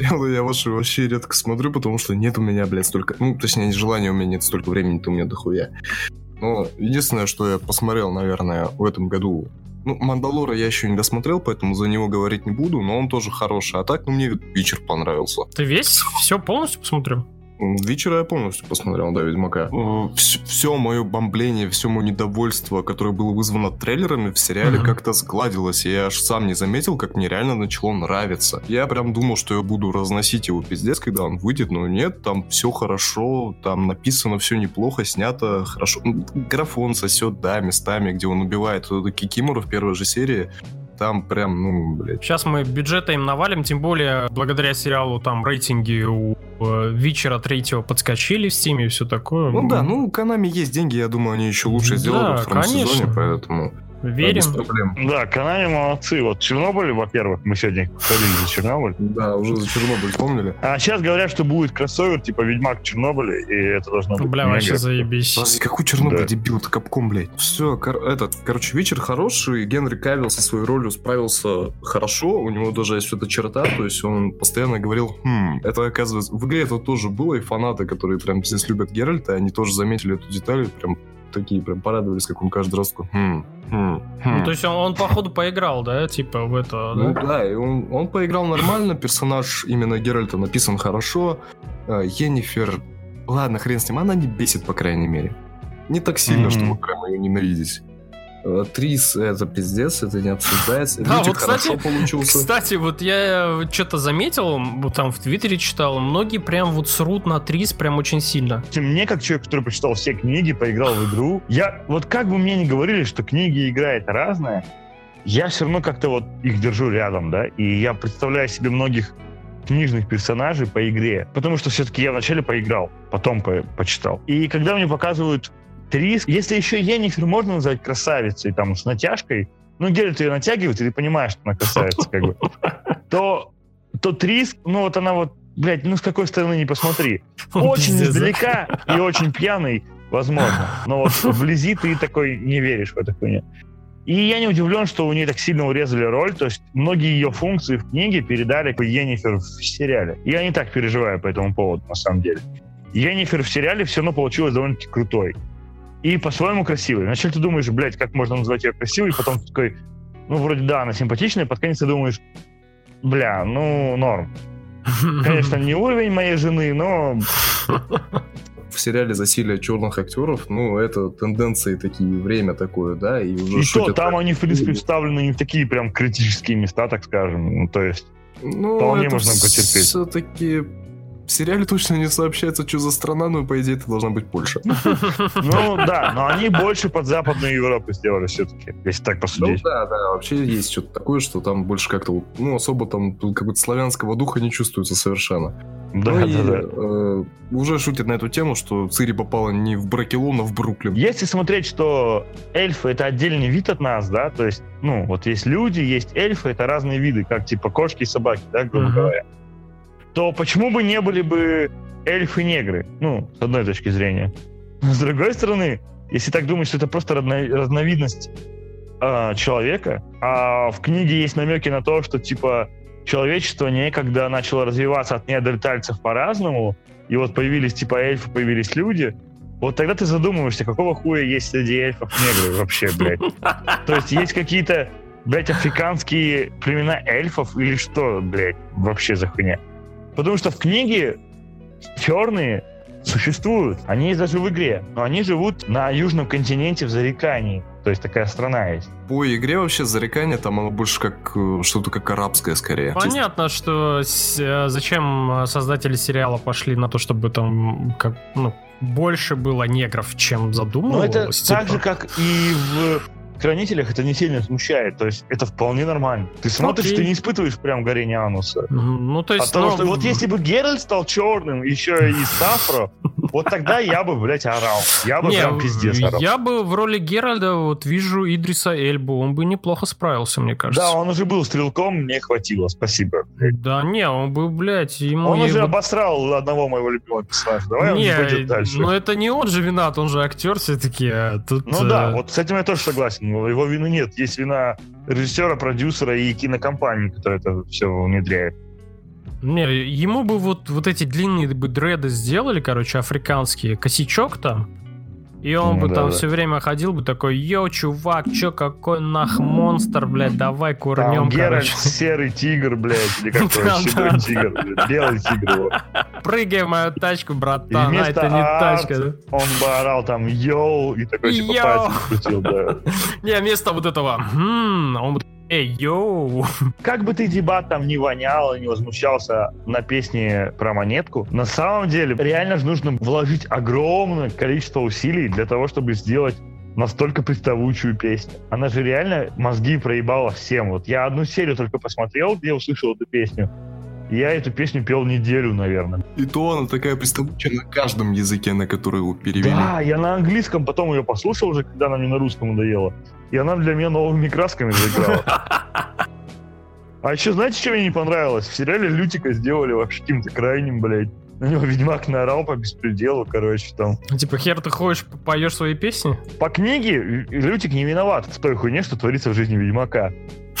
S3: Сериалы я ваши вообще редко смотрю, потому что нет у меня, блядь, столько... Ну, точнее, желания у меня нет столько времени-то у меня дохуя. Но единственное, что я посмотрел, наверное, в этом году... Ну, Мандалора я еще не досмотрел, поэтому за него говорить не буду, но он тоже хороший. А так, ну, мне вечер понравился.
S1: Ты весь все полностью посмотрел?
S3: Вечера я полностью посмотрел, да, Ведьмака. Все, мое бомбление, все мое недовольство, которое было вызвано трейлерами в сериале,
S1: Мгм.
S3: как-то сгладилось. И я аж сам не заметил, как мне реально начало нравиться. Я прям думал, что я буду разносить его пиздец, когда он выйдет, но нет, там все хорошо, там написано все неплохо, снято хорошо. Графон сосет, да, местами, где он убивает вот эту Кикимору в первой же серии. Там прям, ну, блядь.
S1: Сейчас мы бюджета им навалим, тем более благодаря сериалу там рейтинги у э, Вичера третьего подскочили в стиме и все такое.
S3: Ну да, ну у Konami есть деньги, я думаю, они еще лучше
S1: Да,
S3: сделают во втором
S1: конечно.
S3: сезоне, поэтому да,
S1: Верим.
S3: без проблем.
S2: Да, Konami молодцы. Вот Чернобыль, во-первых, мы сегодня ходили за Чернобыль.
S3: Да, уже за Чернобыль вспомнили.
S2: А сейчас говорят, что будет кроссовер, типа Ведьмак Чернобыля, и это должно быть
S1: Бля, вообще заебись.
S3: Подожди, какой Чернобыль,
S2: Да.
S3: дебил, это Capcom, блядь. Все, этот, короче, вечер хороший, Генри Кавилл со своей ролью справился хорошо, у него даже есть эта черта, то есть он постоянно говорил, хм, это оказывается, в игре это тоже было, и фанаты, которые прям здесь любят Геральта, они тоже заметили эту деталь, прям такие прям порадовались, как он каждый раз такой, хм, хм, хм.
S1: Ну, то есть он, он, походу, поиграл, да, типа в это,
S3: Ну
S1: да?
S3: да, и он, он поиграл нормально, персонаж именно Геральта написан хорошо. Э, Йеннифер, ладно, хрен с ним, она не бесит, по крайней мере. Не так сильно,
S2: Мгм.
S3: чтобы прям ее ненавидеть. Э, Трис, это пиздец, это не обсуждается.
S1: Да,
S3: Лютик
S1: вот, кстати,
S3: получился.
S1: Кстати, вот я что-то заметил, вот там в Твиттере читал, многие прям вот срут на Трис прям очень сильно.
S2: Мне, как человек, который прочитал все книги, поиграл в игру, я вот как бы мне не говорили, что книги и игра это разное, я все равно как-то вот их держу рядом, да, и я представляю себе многих книжных персонажей по игре, потому что все-таки я вначале поиграл, потом по- почитал. И когда мне показывают Трис, если еще Енифер можно назвать красавицей, там, с натяжкой, ну, Геральт ее натягивает, и ты понимаешь, что она красавица, как бы, то, то Трис, ну, вот она вот, блядь, ну, с какой стороны не посмотри, очень издалека и очень пьяный, возможно. Но вот вблизи ты такой не веришь в эту хуйню. И я не удивлен, что у нее так сильно урезали роль. То есть многие ее функции в книге передали по Йеннифер в сериале. Я не так переживаю по этому поводу, на самом деле. Йеннифер в сериале все равно получилась довольно-таки крутой. И по-своему красивой. Вначале ты думаешь, блядь, как можно назвать ее красивой, и потом ты такой, ну, вроде да, она симпатичная, под конец ты думаешь, бля, ну, норм. Конечно, не уровень моей жены, но
S3: В сериале засилие черных актеров, ну, это тенденции такие, время такое, да, и уже
S2: И то,
S3: шутят
S2: там они, в принципе, вставлены не в такие прям критические места, так скажем. Ну, то есть,
S3: Ну,
S2: Вполне
S3: это
S2: можно потерпеть.
S3: все-таки... В сериале точно не сообщается, что за страна, но, по идее, это должна быть Польша.
S2: ну да, но они больше под Западную Европу сделали все-таки, если так
S3: Ну
S2: посудить.
S3: да, да, вообще есть что-то такое, что там больше как-то, ну, особо там тут какого-то славянского духа не чувствуется совершенно.
S2: Да,
S3: Ну и,
S2: да, да.
S3: э, уже шутят на эту тему, что Цири попала не в Бракелон, а в Бруклин.
S2: Если смотреть, что эльфы это отдельный вид от нас, да, то есть, ну, вот есть люди, есть эльфы, это разные виды, как типа кошки и собаки, да, грубо
S1: Мгм.
S2: говоря, то почему бы не были бы эльфы-негры? Ну, с одной точки зрения. С другой стороны, если так думать, что это просто разно- разновидность э, человека, а в книге есть намеки на то, что типа человечество некогда начало развиваться от неандертальцев по-разному, и вот появились типа эльфы, появились люди, вот тогда ты задумываешься, какого хуя есть среди эльфов негры вообще, блядь. То есть есть какие-то, блядь, африканские племена эльфов или что, блядь, вообще за хуйня? Потому что в книге черные существуют. Они есть даже в игре. Но они живут на южном континенте в Зарекании. То есть такая страна есть.
S3: По игре вообще зарекание там оно больше как э, что-то как арабское скорее.
S1: Понятно, что с- э, зачем э, создатели сериала пошли на то, чтобы там как, ну, больше было негров, чем задумывалось.
S2: это так
S1: типа.
S2: же, как и в Хранителях, это не сильно смущает. То есть это вполне нормально. Ты смотришь,
S1: Окей.
S2: ты не испытываешь прям горение ануса.
S1: Мгм, Ну, то есть...
S2: От того,
S1: ну,
S2: что вот если бы Геральт стал черным, еще и Сафро, вот тогда я бы, блядь, орал. Я бы
S1: Не,
S2: прям пиздец орал.
S1: я бы в роли Геральда вот вижу Идриса Эльбу, он бы неплохо справился, мне кажется.
S2: Да, он уже был стрелком, мне хватило, спасибо.
S1: Да не, он бы, блядь, ему...
S2: Он уже
S1: его-
S2: обосрал одного моего любимого персонажа. Давай
S1: не,
S2: он пойдет дальше.
S1: но это не он же виноват, он же актер все-таки. а Тут,
S2: Ну да,
S1: э,
S2: вот с этим я тоже согласен. Но Его вины нет. Есть вина режиссера, продюсера и кинокомпании, которая это все внедряет.
S1: Не, ему бы вот, вот эти длинные бы дреды сделали, короче, африканские, косячок там, и он
S2: Ну
S1: бы
S2: да,
S1: там
S2: да.
S1: все время ходил бы такой, йоу, чувак, чё, какой нах монстр, блядь, давай
S2: Там
S1: курнем,
S2: Геральт
S1: короче.
S2: серый тигр, блядь, или какой
S1: Да,
S2: седой тигр, блядь, белый тигр. вот.
S1: Прыгай в мою тачку, братан, а это не
S2: арт
S1: тачка.
S2: он бы орал там yo, и такой типа пальцем крутил, да.
S1: Не, вместо вот этого, «Хм», он бы, hey, yo.
S2: Как бы ты дебат там не вонял и не возмущался на песне про монетку, на самом деле реально же нужно вложить огромное количество усилий для того, чтобы сделать настолько приставучую песню. Она же реально мозги проебала всем. Вот я одну серию только посмотрел, где услышал эту песню. Я эту песню пел неделю, наверное.
S3: И то она такая приставучая на каждом языке, на который его перевели.
S2: Да, я на английском потом ее послушал уже, когда она мне на русском надоела. И она для меня новыми красками заиграла. А еще знаете, что мне не понравилось? В сериале Лютика сделали вообще каким-то крайним, блядь. На него Ведьмак наорал по беспределу, короче, там.
S1: Типа, хер ты ходишь, поешь свои песни?
S2: По книге Лютик не виноват в той хуйне, что творится в жизни Ведьмака.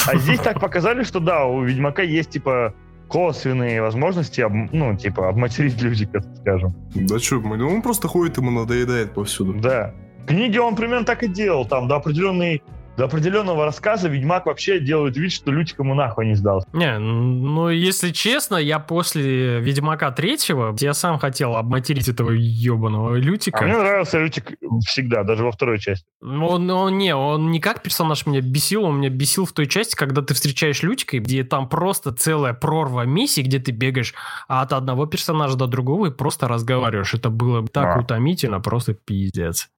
S2: А здесь так показали, что да, у Ведьмака есть, типа, косвенные возможности, ну, типа, обматерить Лютика, так скажем.
S3: Да что, он просто ходит, ему надоедает повсюду.
S2: Да. В книге он примерно так и делал. Там до определенной до определенного рассказа Ведьмак вообще делает вид, что Лютик ему нахуй не сдался.
S1: Не, ну, если честно, я после Ведьмака третьего, я сам хотел обматерить этого ебаного Лютика.
S2: А мне нравился Лютик всегда, даже во второй части.
S1: Он, он не, он не как персонаж меня бесил, он меня бесил в той части, когда ты встречаешь Лютика, где там просто целая прорва миссий, где ты бегаешь от одного персонажа до другого и просто разговариваешь. Это было так
S2: А.
S1: утомительно, просто пиздец.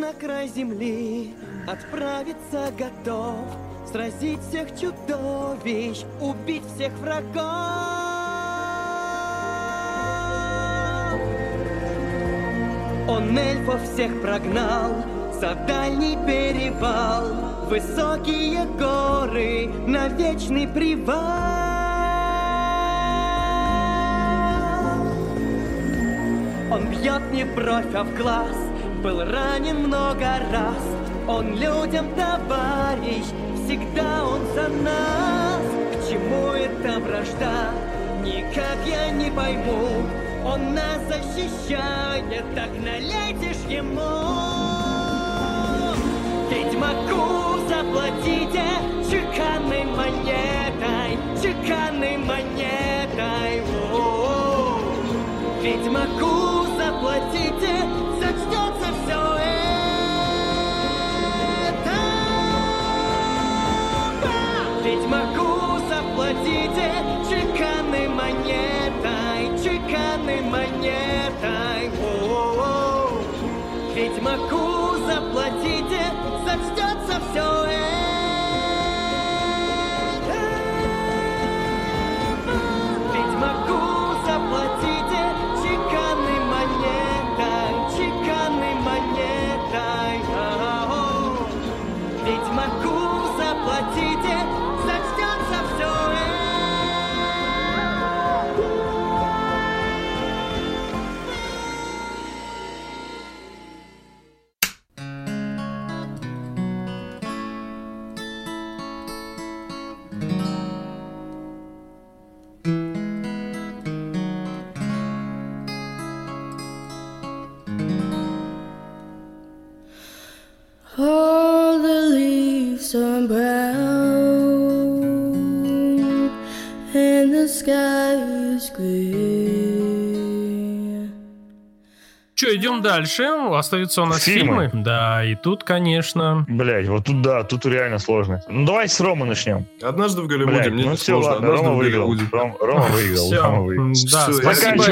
S5: На край земли отправиться готов, Сразить всех чудовищ, убить всех врагов. Он эльфов всех прогнал за дальний перевал, Высокие горы на вечный привал. Он бьет не в бровь, а в глаз, был ранен много раз. Он людям товарищ, всегда он за нас. К чему эта вражда, никак я не пойму. Он нас защищает, так налейте ж ему. Ведьмаку заплатите чеканной монетой, чеканной монетой. О-о-о. Ведьмаку Ведьмаку заплатите,
S1: идем дальше. Остаются у нас
S2: Фильмы.
S1: фильмы. Да, и тут, конечно...
S2: Блять, вот тут да, тут реально сложно. Ну давай с Ромы начнем.
S3: Однажды в Голливуде,
S2: Блядь,
S3: мне
S2: ну все,
S3: сложно.
S2: ладно,
S3: Однажды
S2: Рома
S3: в
S2: выиграл. Ром- Рома выиграл,
S1: Всё.
S2: Рома выиграл.
S1: Да,
S3: Всё,
S1: спасибо.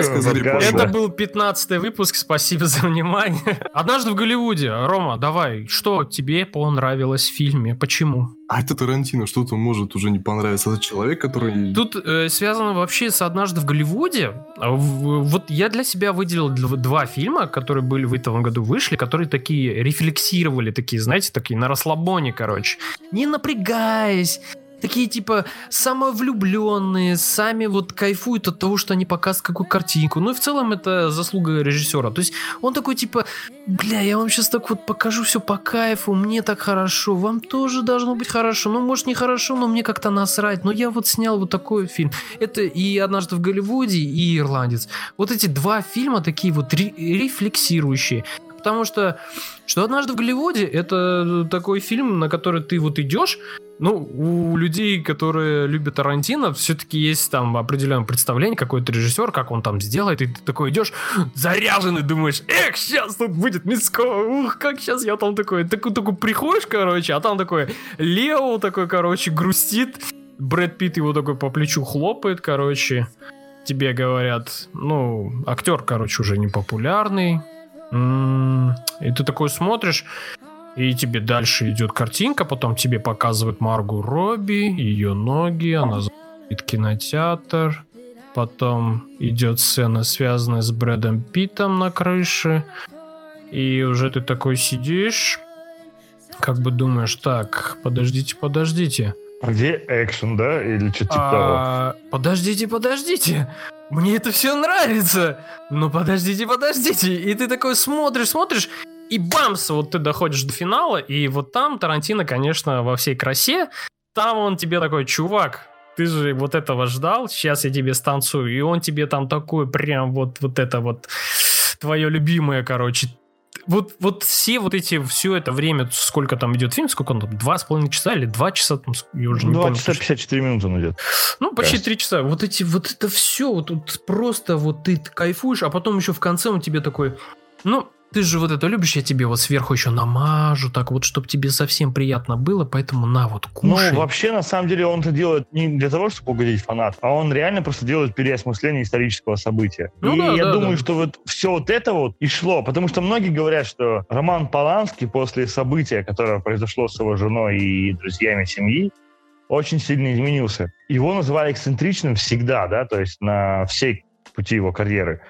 S1: Это был 15 выпуск. Спасибо за внимание. Однажды в Голливуде. Рома, давай, что тебе понравилось в фильме? Почему?
S3: А это Тарантино, что-то может уже не понравиться. Это человек, который...
S1: Тут э, связано вообще с «Однажды в Голливуде». А Вот я для себя выделил дв- два фильма, которые были в этом году вышли, которые такие рефлексировали, такие, знаете, такие на расслабоне, короче. Не напрягаясь. Такие, типа, самовлюбленные, сами вот кайфуют от того, что они показывают какую картинку. Ну и в целом это заслуга режиссера. То есть он такой, типа, бля, я вам сейчас так вот покажу все по кайфу, мне так хорошо, вам тоже должно быть хорошо. Ну, может, не хорошо, но мне как-то насрать. Но я вот снял вот такой фильм. Это и «Однажды в Голливуде», и «Ирландец». Вот эти два фильма такие вот ре- рефлексирующие. Потому что, что «Однажды в Голливуде» — это такой фильм, на который ты вот идешь, ну, у людей, которые любят Тарантино, все-таки есть там определенное представление, какой-то режиссер, как он там сделает, и ты такой идешь заряженный, думаешь, эх, сейчас тут будет мяско, ух, как сейчас я там такой, такой, такой приходишь, короче, а там такой Лео такой, короче, грустит, Брэд Питт его такой по плечу хлопает, короче, тебе говорят, ну, актер, короче, уже не популярный, М, и ты такой смотришь, и тебе дальше идет картинка, потом тебе показывают Маргу Робби, ее ноги, она заходит кинотеатр. Потом идет сцена, связанная с Брэдом Питтом на крыше. И уже ты такой сидишь, как бы думаешь, так, подождите, подождите.
S2: А Где экшен, да? Или что типа того?
S1: А, подождите, подождите. Мне это все нравится. Ну подождите, подождите. И ты такой смотришь, смотришь, и бамс, вот ты доходишь до финала, и вот там Тарантино, конечно, во всей красе. Там он тебе такой, чувак, ты же вот этого ждал, сейчас я тебе станцую. И он тебе там такой прям вот, вот это вот твое любимое, короче, вот, вот все вот эти, все это время, сколько там идет фильм, сколько он там, два с половиной часа или два часа, там, я уже не
S2: 2
S1: помню.
S2: часа
S1: точно.
S2: 54 минуты он идет.
S1: Ну, почти
S2: Кажется.
S1: три часа. Вот эти, вот это все, вот, тут просто вот ты кайфуешь, а потом еще в конце он тебе такой, ну, ты же вот это любишь, я тебе вот сверху еще намажу, так вот, чтобы тебе совсем приятно было, поэтому на вот кушай.
S2: Ну, вообще, на самом деле, он это делает не для того, чтобы угодить фанат, а он реально просто делает переосмысление исторического события.
S1: Ну
S2: и
S1: да,
S2: я
S1: да,
S2: думаю,
S1: да.
S2: что вот все вот это вот и шло, потому что многие говорят, что Роман Поланский после события, которое произошло с его женой и друзьями семьи, очень сильно изменился. Его называли эксцентричным всегда, да, то есть на всей пути его карьеры.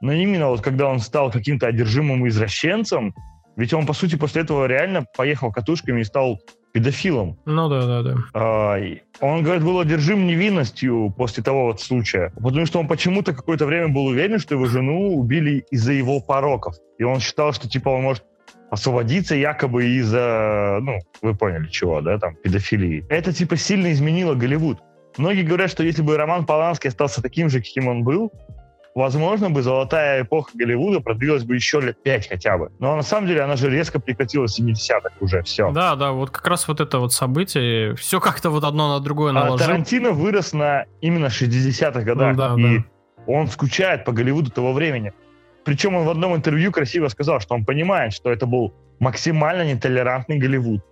S2: Но именно вот когда он стал каким-то одержимым извращенцем, ведь он, по сути, после этого реально поехал катушками и стал педофилом.
S1: Ну да, да, да.
S2: А, Он, говорит, был одержим невинностью после того вот случая, потому что он почему-то какое-то время был уверен, что его жену убили из-за его пороков. И он считал, что типа он может освободиться якобы из-за, ну, вы поняли чего, да, там, педофилии. Это типа сильно изменило Голливуд. Многие говорят, что если бы Роман Поланский остался таким же, каким он был, возможно бы золотая эпоха Голливуда продлилась бы еще лет пять хотя бы. Но на самом деле она же резко прекратилась в 70-х уже, все.
S1: Да, да, вот как раз вот это вот событие, все как-то вот одно на другое
S2: А
S1: наложилось.
S2: Тарантино вырос на именно 60-х годах.
S1: Ну да,
S2: и
S1: да.
S2: он скучает по Голливуду того времени. Причем он в одном интервью красиво сказал, что он понимает, что это был максимально нетолерантный Голливуд.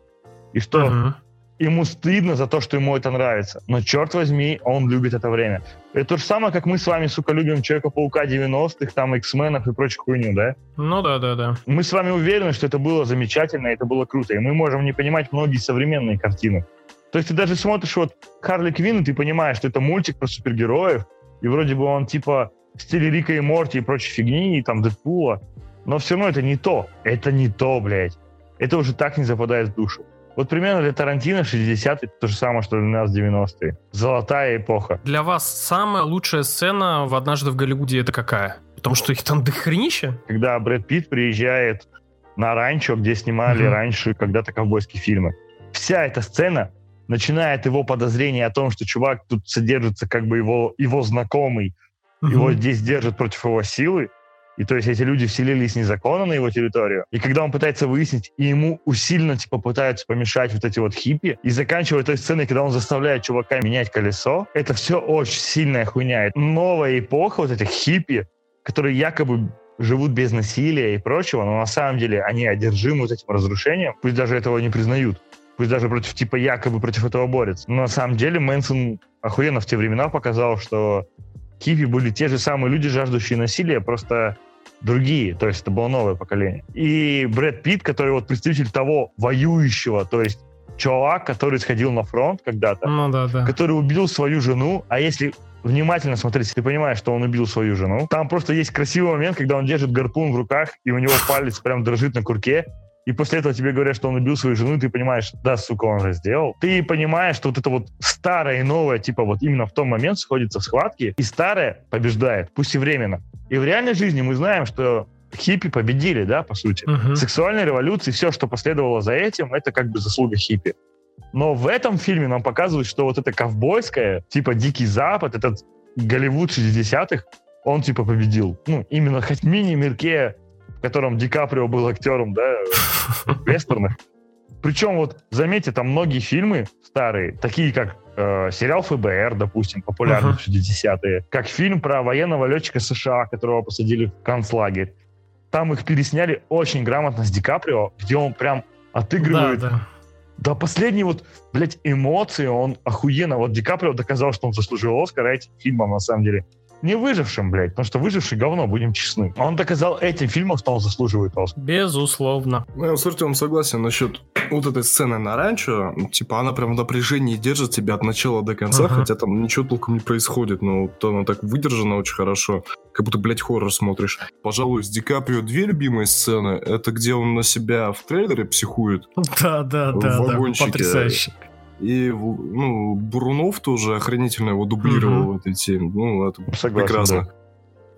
S2: И что
S1: Мгм.
S2: Ему стыдно за то, что ему это нравится. Но, черт возьми, он любит это время. Это то же самое, как мы с вами, сука, любим Человека-паука 90-х, там, X-менов и прочую хуйню, да?
S1: Ну да, да, да.
S2: Мы с вами уверены, что это было замечательно, это было круто. И мы можем не понимать многие современные картины. То есть ты даже смотришь вот Харли Квинн, и ты понимаешь, что это мультик про супергероев, и вроде бы он типа в стиле Рика и Морти и прочей фигни, и там Дэдпула. Но все равно это не то. Это не то, блядь. Это уже так не западает в душу. Вот примерно для Тарантино 60 это то же самое, что для нас 90-е. Золотая эпоха.
S1: Для вас самая лучшая сцена в «Однажды в Голливуде» это какая? Потому что их там дохренища.
S2: Когда Брэд Питт приезжает на ранчо, где снимали
S1: Мгм.
S2: раньше когда-то ковбойские фильмы. Вся эта сцена начинает его подозрение о том, что чувак тут содержится как бы его, его знакомый, его
S1: Мгм.
S2: здесь держат против его силы, И то есть эти люди вселились незаконно на его территорию. И когда он пытается выяснить, и ему усиленно типа пытаются помешать вот эти вот хиппи, и заканчивая той сценой, когда он заставляет чувака менять колесо, это все очень сильная хуйня. Новая эпоха вот этих хиппи, которые якобы живут без насилия и прочего, но на самом деле они одержимы вот этим разрушением, пусть даже этого не признают. Пусть даже против, типа, якобы против этого борются. Но на самом деле Мэнсон охуенно в те времена показал, что хиппи были те же самые люди, жаждущие насилия, просто другие, то есть это было новое поколение. И Брэд Питт, который вот представитель того воюющего, то есть чувак, который сходил на фронт когда-то,
S1: Ну да, да.
S2: который убил свою жену, а если внимательно смотреть, ты понимаешь, что он убил свою жену, там просто есть красивый момент, когда он держит гарпун в руках, и у него палец прям дрожит на курке, и после этого тебе говорят, что он убил свою жену, и ты понимаешь, да, сука, он же сделал. Ты понимаешь, что вот это вот старое и новое, типа вот именно в том момент сходится в схватке, и старое побеждает, пусть и временно. И в реальной жизни мы знаем, что хиппи победили, да, по сути.
S1: Мгм.
S2: Сексуальная революция, все, что последовало за этим, это как бы заслуга хиппи. Но в этом фильме нам показывают, что вот это ковбойское, типа Дикий Запад, этот Голливуд 60-х, он типа победил. Ну, именно хоть мини-мирке, в котором Ди Каприо был актером, да, вестернах. Причем вот, заметьте, там многие фильмы старые, такие как э, сериал ФБР, допустим, популярный
S1: Ага.
S2: в 60-е, как фильм про военного летчика США, которого посадили в концлагерь. Там их пересняли очень грамотно с Ди Каприо, где он прям
S1: Да,
S2: отыгрывает
S1: да.
S2: до последней вот, блядь, эмоции он охуенно. Вот Ди Каприо доказал, что он заслужил Оскар этим фильмом, на самом деле. Не выжившим, блядь, потому что выживший говно, будем честны. Он доказал этим фильмом, что он заслуживает Оскар.
S1: Безусловно.
S3: Ну, я с Артемом согласен насчет вот этой сцены на ранчо. Типа, она прям в напряжении держит тебя от начала до конца,
S1: Ага.
S3: хотя там ничего толком не происходит, но вот она так выдержана очень хорошо, как будто, блядь, хоррор смотришь. Пожалуй, с Ди Каприо две любимые сцены. Это где он на себя в трейлере психует,
S1: Да, да, да, да. Потрясающе.
S3: И, ну, Бурунов тоже охранительно его дублировал
S1: Мгм.
S3: в этой теме. Ну, это
S2: Согласен,
S3: прекрасно.
S2: да.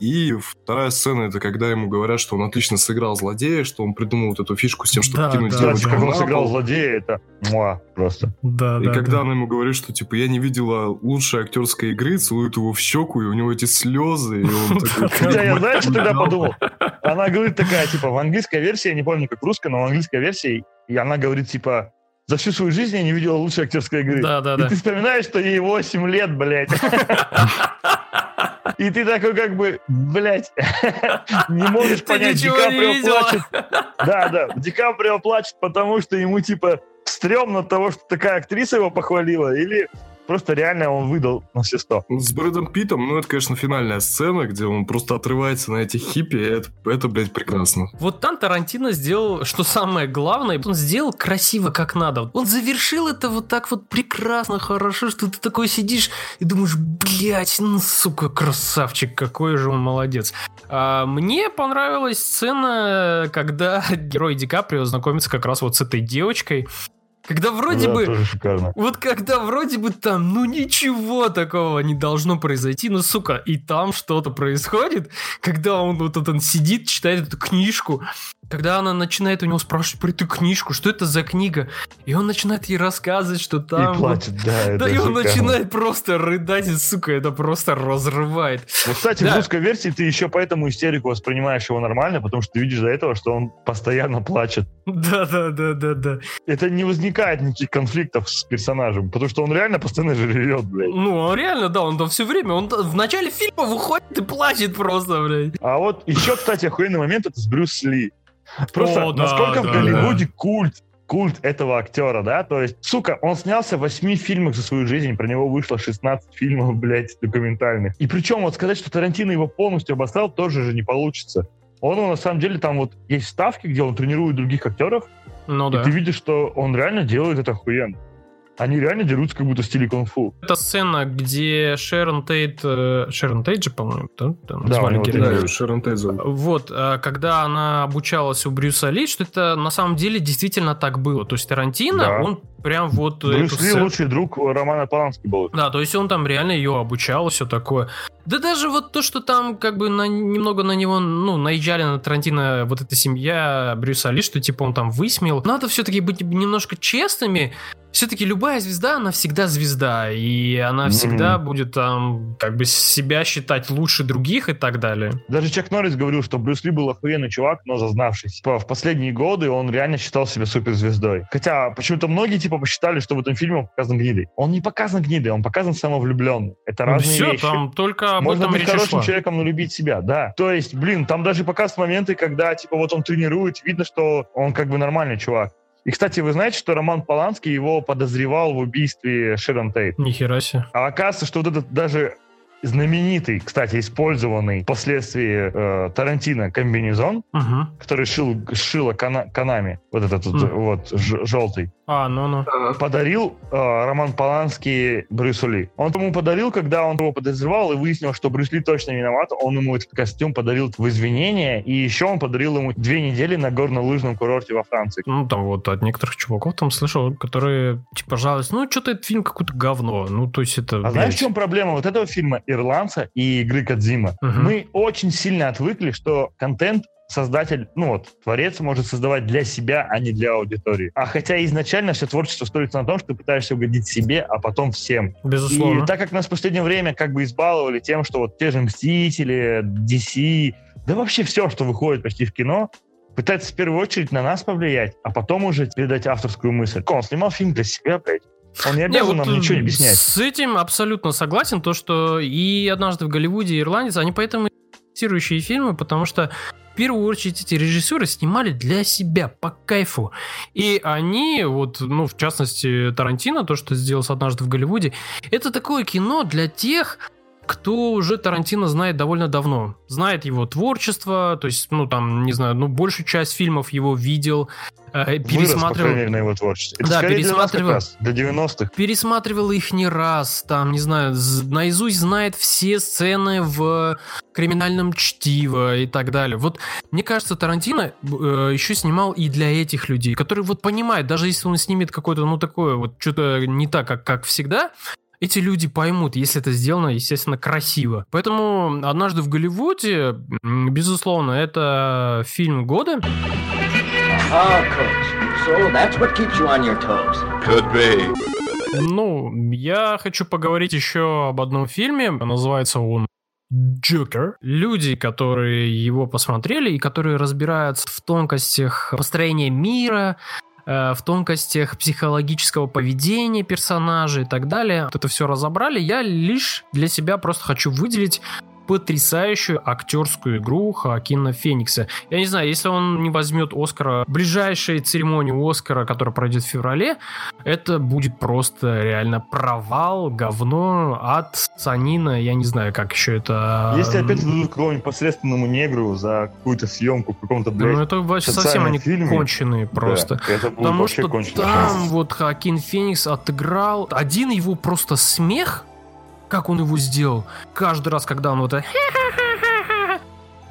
S3: И вторая сцена, это когда ему говорят, что он отлично сыграл злодея, что он придумал вот эту фишку с тем, чтобы
S1: Да,
S3: кинуть
S1: да,
S3: девочку
S2: как он сыграл злодея, это муа, просто.
S1: Да,
S3: И
S1: да,
S3: когда
S1: да.
S3: она ему говорит, что типа я не видела лучшей актерской игры, целует его в щеку, и у него эти слезы, и он такой...
S2: Хотя я, знаешь, что тогда
S3: «Блин,
S2: подумал? Она говорит такая, типа, в английской версии, я не помню, как в русской, но в английской версии, и она говорит, типа, за всю свою жизнь я не видела лучшей актерской игры.
S1: Да, да,
S2: И
S1: да.
S2: ты вспоминаешь, что ей 8 лет, блядь. И ты такой как бы, блядь, не можешь понять, Ди Каприо плачет. Да, да, Ди Каприо плачет, потому что ему, типа, стрёмно от того, что такая актриса его похвалила, или просто реально он выдал на все сто.
S3: С Брэдом Питом, ну, это, конечно, финальная сцена, где он просто отрывается на этих хиппи, это, это, блядь, прекрасно.
S1: Вот там Тарантино сделал, что самое главное, он сделал красиво, как надо. Он завершил это вот так вот прекрасно, хорошо, что ты такой сидишь и думаешь, блядь, ну, сука, красавчик, какой же он молодец. А, мне понравилась сцена, когда герой Ди Каприо знакомится как раз вот с этой девочкой, когда вроде
S2: Да,
S1: бы... Вот когда вроде бы там, ну ничего такого не должно произойти, ну сука, и там что-то происходит, когда он вот этот сидит, читает эту книжку, когда она начинает у него спрашивать про эту книжку, что это за книга, и он начинает ей рассказывать, что там...
S2: И
S1: вот-
S2: плачет, да, это
S1: Да, и он
S2: шикарно.
S1: начинает просто рыдать, и, сука, это просто разрывает.
S2: Ну, кстати,
S1: Да.
S2: в русской версии ты еще поэтому истерику воспринимаешь его нормально, потому что ты видишь до этого, что он постоянно плачет.
S1: Да-да-да-да-да.
S2: Это не возникает никаких конфликтов с персонажем, потому что он реально постоянно же ревет, блядь.
S1: Ну, он реально, да, он там все время, он в начале фильма выходит и плачет просто, блядь.
S2: А вот еще, кстати, охуенный момент это с Брюс Ли. Просто
S1: О, да,
S2: насколько
S1: да,
S2: в Голливуде культ культ этого актера, да, то есть, сука, он снялся в 8 фильмах за свою жизнь, про него вышло 16 фильмов, блядь, документальных. И причем вот сказать, что Тарантино его полностью обосрал, тоже же не получится. Он, ну, на самом деле, там вот есть ставки, где он тренирует других актеров,
S1: Ну
S2: и
S1: да.
S2: ты видишь, что он реально делает это охуенно. Они реально дерутся как будто в стиле кунг-фу.
S1: Это сцена, где Шерон Тейт... э, Шерон Тейт же, по-моему, да? Там
S2: Да,
S1: звали героиню.
S3: Да, Шерон Тейт зовут.
S1: Вот, а, когда она обучалась у Брюса Ли, что это на самом деле действительно так было. То есть Тарантино,
S2: Да.
S1: он прям вот...
S2: Брюс Ли
S1: сцену-
S2: лучший друг Романа Полански был.
S1: Да, то есть он там реально ее обучал, все такое. Да даже вот то, что там как бы на, немного на него, ну, наезжали на Тарантино вот эта семья Брюса Ли, что типа он там высмеял. Надо все-таки быть немножко честными. Все-таки любая звезда, она всегда звезда, и она
S2: Мгм.
S1: всегда будет там как бы себя считать лучше других и так далее.
S2: Даже Чак Норрис говорил, что Брюс Ли был охуенный чувак, но зазнавшись. Типа, В последние годы он реально считал себя суперзвездой. Хотя почему-то многие типа посчитали, что в этом фильме он показан гнидой. Он не показан гнидой, он показан самовлюбленным. Это
S1: Ну,
S2: разные
S1: все,
S2: вещи.
S1: там только об
S2: Можно
S1: этом
S2: быть хорошим
S1: шла.
S2: человеком, но любить себя, да. То есть, блин, там даже показывают моменты, когда, типа, вот он тренирует, видно, что он как бы нормальный чувак. И, кстати, вы знаете, что Роман Поланский его подозревал в убийстве Шерон Тейт.
S1: Нихера себе.
S2: А оказывается, что вот этот даже знаменитый, кстати, использованный впоследствии э, Тарантино комбинезон,
S1: Мгм.
S2: который шил, шила Кана- Канами, вот этот вот,
S1: Мгм.
S2: вот ж- желтый,
S1: А, ну-ну.
S2: подарил э, Роман Поланский Брюсу Ли. Он ему подарил, когда он его подозревал и выяснил, что Брюс Ли точно виноват, он ему этот костюм подарил в извинение, и еще он подарил ему две недели на горно-лыжном курорте во Франции.
S1: Ну, там вот от некоторых чуваков там слышал, которые, типа, жалуются, ну, что-то этот фильм какое-то говно. Ну, то есть это...
S2: А знаешь,
S1: блядь.
S2: в чем проблема вот этого фильма «Ирландца» и «Игры Кадзима»?
S1: Мгм.
S2: Мы очень сильно отвыкли, что контент создатель, ну вот, творец может создавать для себя, а не для аудитории. А хотя изначально все творчество строится на том, что ты пытаешься угодить себе, а потом всем.
S1: Безусловно.
S2: И так как нас в последнее время как бы избаловали тем, что вот те же «Мстители», DC, да вообще все, что выходит почти в кино, пытается в первую очередь на нас повлиять, а потом уже передать авторскую мысль. Он снимал фильм для себя, блядь. Он не
S1: Не,
S2: обязан
S1: вот,
S2: нам ничего не объяснять.
S1: С этим абсолютно согласен, то, что и «Однажды в Голливуде», и «Ирландец», они поэтому и фильмы, потому что в первую очередь эти режиссеры снимали для себя, по кайфу. И они, вот, ну, в частности, Тарантино, то, что сделал «Однажды в Голливуде», это такое кино для тех, кто уже Тарантино знает довольно давно. Знает его творчество, то есть, ну, там, не знаю, ну, большую часть фильмов его видел, э,
S2: Вырос,
S1: пересматривал.
S2: мере, на его творчестве. Это
S1: Да,
S2: для
S1: пересматривал.
S2: раз, для 90-х.
S1: пересматривал их не раз, там, не знаю, наизусть знает все сцены в криминальном чтиво и так далее. Вот мне кажется, Тарантино э, еще снимал и для этих людей, которые вот понимают, даже если он снимет какое-то, ну, такое вот что-то не так, как, как всегда, эти люди поймут, если это сделано, естественно, красиво. Поэтому «Однажды в Голливуде», безусловно, это фильм года.
S4: Coach. So that's what keeps you on your toes.
S8: Could be.
S1: Ну, я хочу поговорить еще об одном фильме. Называется он Джокер. Люди, которые его посмотрели и которые разбираются в тонкостях построения мира, в тонкостях психологического поведения персонажей и так далее. Вот это все разобрали. Я лишь для себя просто хочу выделить потрясающую актерскую игру Хоакина Феникса. Я не знаю, если он не возьмет Оскара, ближайшей церемонии Оскара, которая пройдет в феврале, это будет просто реально провал, говно, ад, санина, я не знаю, как еще это...
S2: Если опять дадут какому-нибудь посредственному негру за какую-то съемку в каком-то, блядь,
S1: Ну, это вообще совсем они
S2: фильме,
S1: конченые
S2: да,
S1: просто.
S2: это будет
S1: Потому
S2: вообще
S1: что
S2: кончено.
S1: там вот Хакин Феникс отыграл один его просто смех, как он его сделал. Каждый раз, когда он вот это...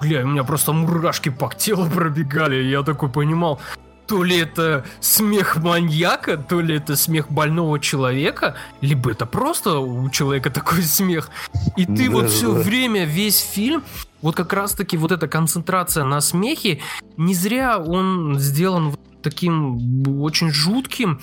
S1: Бля, у меня просто мурашки по телу пробегали, я такой понимал, то ли это смех маньяка, то ли это смех больного человека, либо это просто у человека такой смех. И ты вот
S2: Да,
S1: все
S2: да.
S1: время, весь фильм, вот как раз-таки вот эта концентрация на смехе, не зря он сделан вот таким очень жутким,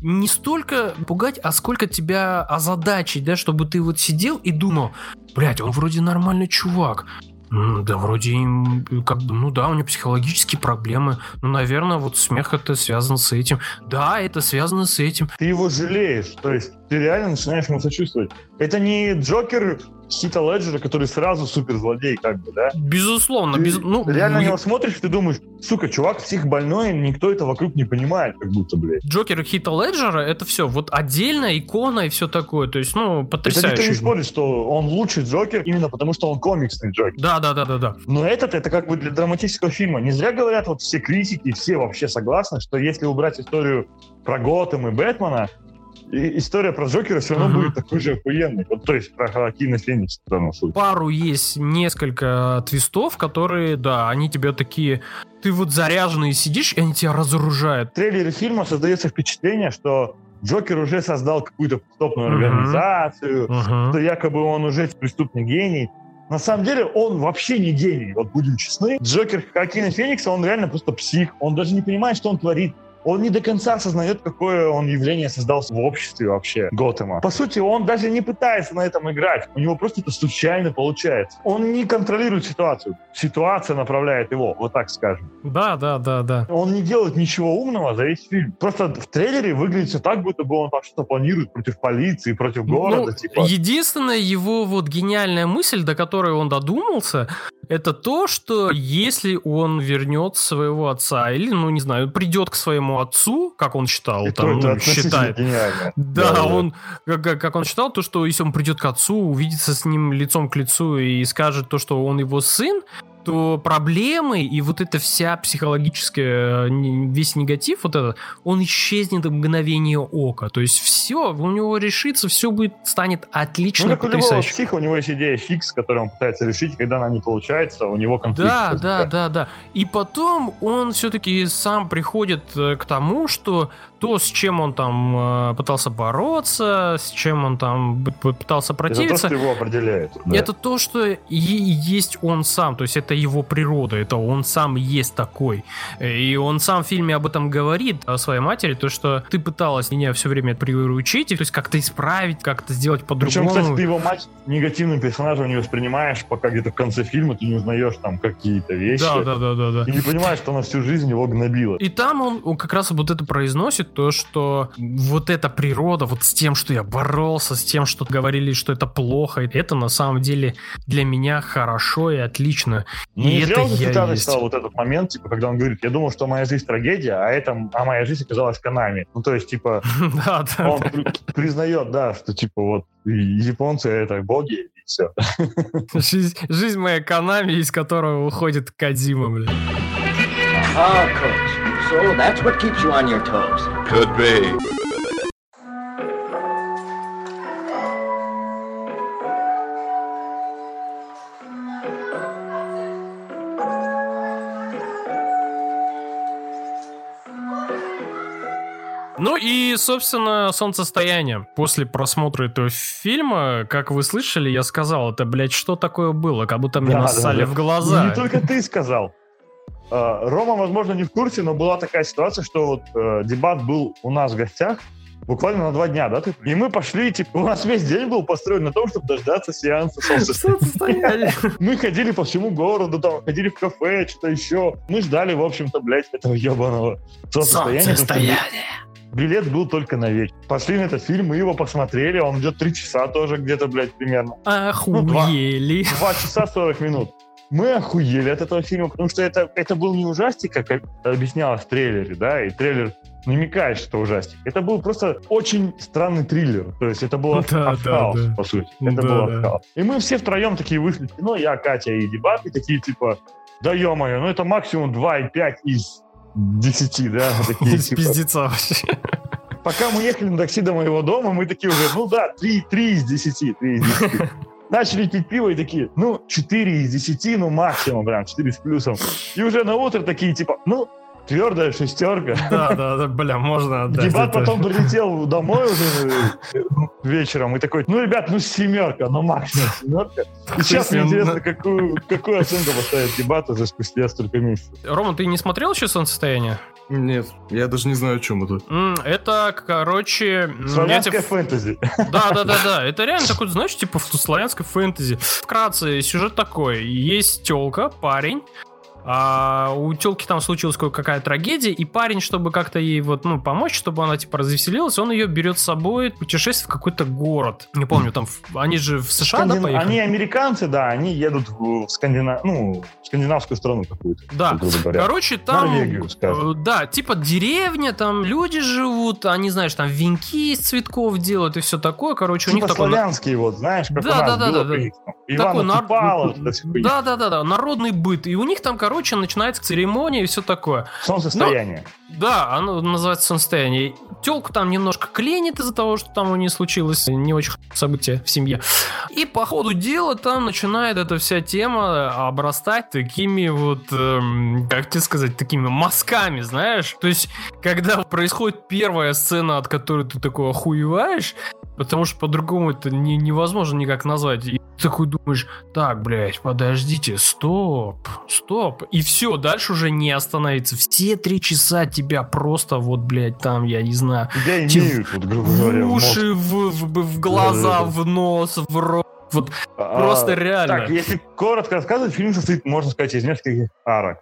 S1: не столько пугать, а сколько тебя озадачить, да, чтобы ты вот сидел и думал, блядь, он вроде нормальный чувак, да вроде им, как бы, ну да, у него психологические проблемы, ну, наверное, вот смех это связано с этим. Да, это связано с этим.
S2: Ты его жалеешь, то есть ты реально начинаешь ему сочувствовать. Это не Джокер Хита Леджера, который сразу суперзлодей, как бы, да?
S1: Безусловно,
S2: Ты
S1: без, ну,
S2: реально на
S1: я-
S2: него смотришь, ты думаешь, сука, чувак психбольной, никто это вокруг не понимает, как будто, блядь.
S1: Джокер и Хита Леджера это все вот отдельная икона и все такое. То есть, ну,
S2: Это никто
S1: потрясающе.
S2: не спорит, что он лучший Джокер именно потому, что он комиксный Джокер.
S1: Да, да, да, да, да.
S2: Но этот, это как бы для драматического фильма. Не зря говорят вот все критики, все вообще согласны, что если убрать историю про Готэм и Бэтмена, и история про Джокера все равно
S1: Мгм.
S2: будет такой же охуенной. Вот, то есть про Хоакина Феникса в данном случае.
S1: Пару есть несколько твистов, которые, да, они тебя такие... Ты вот заряженный сидишь, и они тебя разоружают.
S2: В трейлере фильма создается впечатление, что Джокер уже создал какую-то преступную
S1: Мгм.
S2: организацию,
S1: Мгм.
S2: что якобы он уже преступный гений. На самом деле он вообще не гений, вот будем честны. Джокер Хакина Феникса, он реально просто псих. Он даже не понимает, что он творит. Он не до конца осознает, какое он явление создал в обществе вообще Готэма. По сути, он даже не пытается на этом играть. У него просто это случайно получается. Он не контролирует ситуацию. Ситуация направляет его, вот так скажем.
S1: Да, да, да, да.
S2: Он не делает ничего умного за весь фильм. Просто в трейлере выглядит все так, будто бы он там что-то планирует против полиции, против города.
S1: Ну,
S2: типа.
S1: Единственная его вот гениальная мысль, до которой он додумался, это то, что если он вернет своего отца или, ну не знаю, придет к своему отцу, как он считал,
S2: И
S1: там, ну, считает.
S2: гениально.
S1: Да, он, как- как он считал, то, что если он придет к отцу, увидится с ним лицом к лицу и скажет то, что он его сын, то проблемы и вот эта вся психологическая, э, весь негатив, вот этот, он исчезнет в мгновение ока. То есть все, у него решится, все будет, станет отлично,
S2: Ну, как у любого
S1: потрясающе.
S2: психа, у него есть идея фикс, которую он пытается решить, когда она не получается, у него конфликт.
S1: Да, да,
S2: возникает.
S1: да, да. И потом он все-таки сам приходит э, к тому, что то, с чем он там э, пытался бороться, с чем он там пытался
S2: Это то,
S1: противиться,
S2: что его определяет. да.
S1: это то, что и есть он сам, то есть это его природа, это он сам есть такой. И он сам в фильме об этом говорит, о своей матери, то, что ты пыталась меня все время приучить, и, то есть как-то исправить, как-то сделать
S2: Причем,
S1: по-другому.
S2: кстати, ты его мать негативным персонажем не воспринимаешь, пока где-то в конце фильма ты не узнаешь там какие-то вещи.
S1: Да, да, да, да, да.
S2: И не понимаешь, что она всю жизнь его гнобила.
S1: И там он, он как раз вот это произносит, то, что вот эта природа, вот с тем, что я боролся, с тем, что говорили, что это плохо, это на самом деле для меня хорошо и отлично.
S2: Ну,
S1: и
S2: не
S1: это
S2: зря он
S1: я есть.
S2: стал вот этот момент, типа, когда он говорит, я думал, что моя жизнь трагедия, а это, а моя жизнь оказалась канами. Ну, то есть, типа,
S1: Да, да,
S2: он признает, да, что, типа, вот, японцы это боги, и все.
S1: Жизнь, жизнь моя Канами, из которого уходит Кадима, блин.
S4: Coach. So that's what keeps you on your toes.
S8: Could be.
S1: Ну и, собственно, солнцестояние. После просмотра этого фильма, как вы слышали, я сказал, это, блядь, что такое было? Как будто мне
S2: Да,
S1: нассали
S2: да, да.
S1: в глаза.
S2: Не только ты сказал. А, Рома, возможно, не в курсе, но была такая ситуация, что вот э, дебат был у нас в гостях буквально на два дня, да? Ты? И мы пошли, типа, у нас весь день был построен на том, чтобы дождаться сеанса солнцестояния. Мы ходили по всему городу, там, ходили в кафе, что-то еще. Мы ждали, в общем-то, блядь, этого ебаного солнцестояния.
S1: Солнцестояние.
S2: Билет был только на вечер. Пошли на этот фильм, мы его посмотрели, он идет три часа тоже где-то, блядь, примерно.
S1: Охуели.
S2: Два часа 40 минут. Мы охуели от этого фильма, потому что это, это был не ужастик, как объяснялось в трейлере, да, и трейлер намекает, что ужастик. Это был просто очень странный триллер. То есть это было
S1: Да,
S2: артхаус,
S1: да, да.
S2: по сути. Это
S1: Да,
S2: был
S1: да.
S2: артхаус. И мы все втроем такие вышли в кино, я, Катя и Дебаты, такие типа, да ё-моё, ну это максимум 2,5 из 10, да, такие,
S1: Из
S2: типа,
S1: пиздеца вообще.
S2: Пока мы ехали на такси до моего дома, мы такие уже, ну да, 3, 3 из 10, 3 из 10. Начали пить пиво и такие, ну, 4 из 10, ну, максимум, прям, 4 с плюсом. И уже на утро такие, типа, ну, твердая шестерка.
S1: Да, да, да, бля, можно отдать.
S2: Дебат
S1: это.
S2: потом прилетел домой уже э, вечером и такой, ну, ребят, ну, семерка, ну, максимум семерка. И сейчас мне интересно, какую, какую оценку поставить дебат уже спустя столько месяцев.
S1: Рома, ты не смотрел еще солнцестояние?
S3: Нет, я даже не знаю, о чем это.
S1: Это, короче...
S2: Славянская
S1: тебе-
S2: фэнтези.
S1: Да, да, да, да. Это реально такой, знаешь, типа в славянской фэнтези. Вкратце, сюжет такой. Есть телка, парень. А у телки там случилась ка- какая трагедия, и парень, чтобы как-то ей вот, ну, помочь, чтобы она, типа, развеселилась, он ее берет с собой путешествие в какой-то город. Не помню, там, они же в США, да,
S2: Скандин-
S1: поехали?
S2: Они американцы, да, они едут в Скандина... ну, в скандинавскую страну какую-то.
S1: Да. Короче, там,
S2: Норвегию, скажем.
S1: э, да, типа деревня, там люди живут, они, знаешь, там венки из цветков делают и все такое. Короче, у них
S2: Типа
S1: такой...
S2: славянские, вот, знаешь, как
S1: Да,
S2: у нас
S1: да, да,
S2: было
S1: да, да.
S2: при там,
S1: Такой нар-. Да, да, да, да, народный быт. И у них там, короче, начинается церемония и все такое.
S2: Солнцестояние.
S1: Да, оно называется солнцестояние. Телку там немножко клинит из-за того, что там у нее случилось не очень событие в семье. И по ходу дела там начинает эта вся тема обрастать такими вот, эм, как тебе сказать, такими мазками, знаешь? То есть, когда происходит первая сцена, от которой ты такой охуеваешь, Потому что по-другому это не, невозможно никак назвать. И ты такой думаешь, так, блядь, подождите, стоп, стоп. И все, дальше уже не остановится. Все три часа тебя просто вот, блядь, там, я не знаю, Те-
S2: имеют, вот, грубо
S1: в
S2: говоря, в
S1: уши, в, в- в глаза,
S2: Да-да-да.
S1: в нос, в рот. Вот
S2: А,
S1: просто реально.
S2: Так, если коротко рассказывать, фильм состоит, можно сказать, из нескольких арок.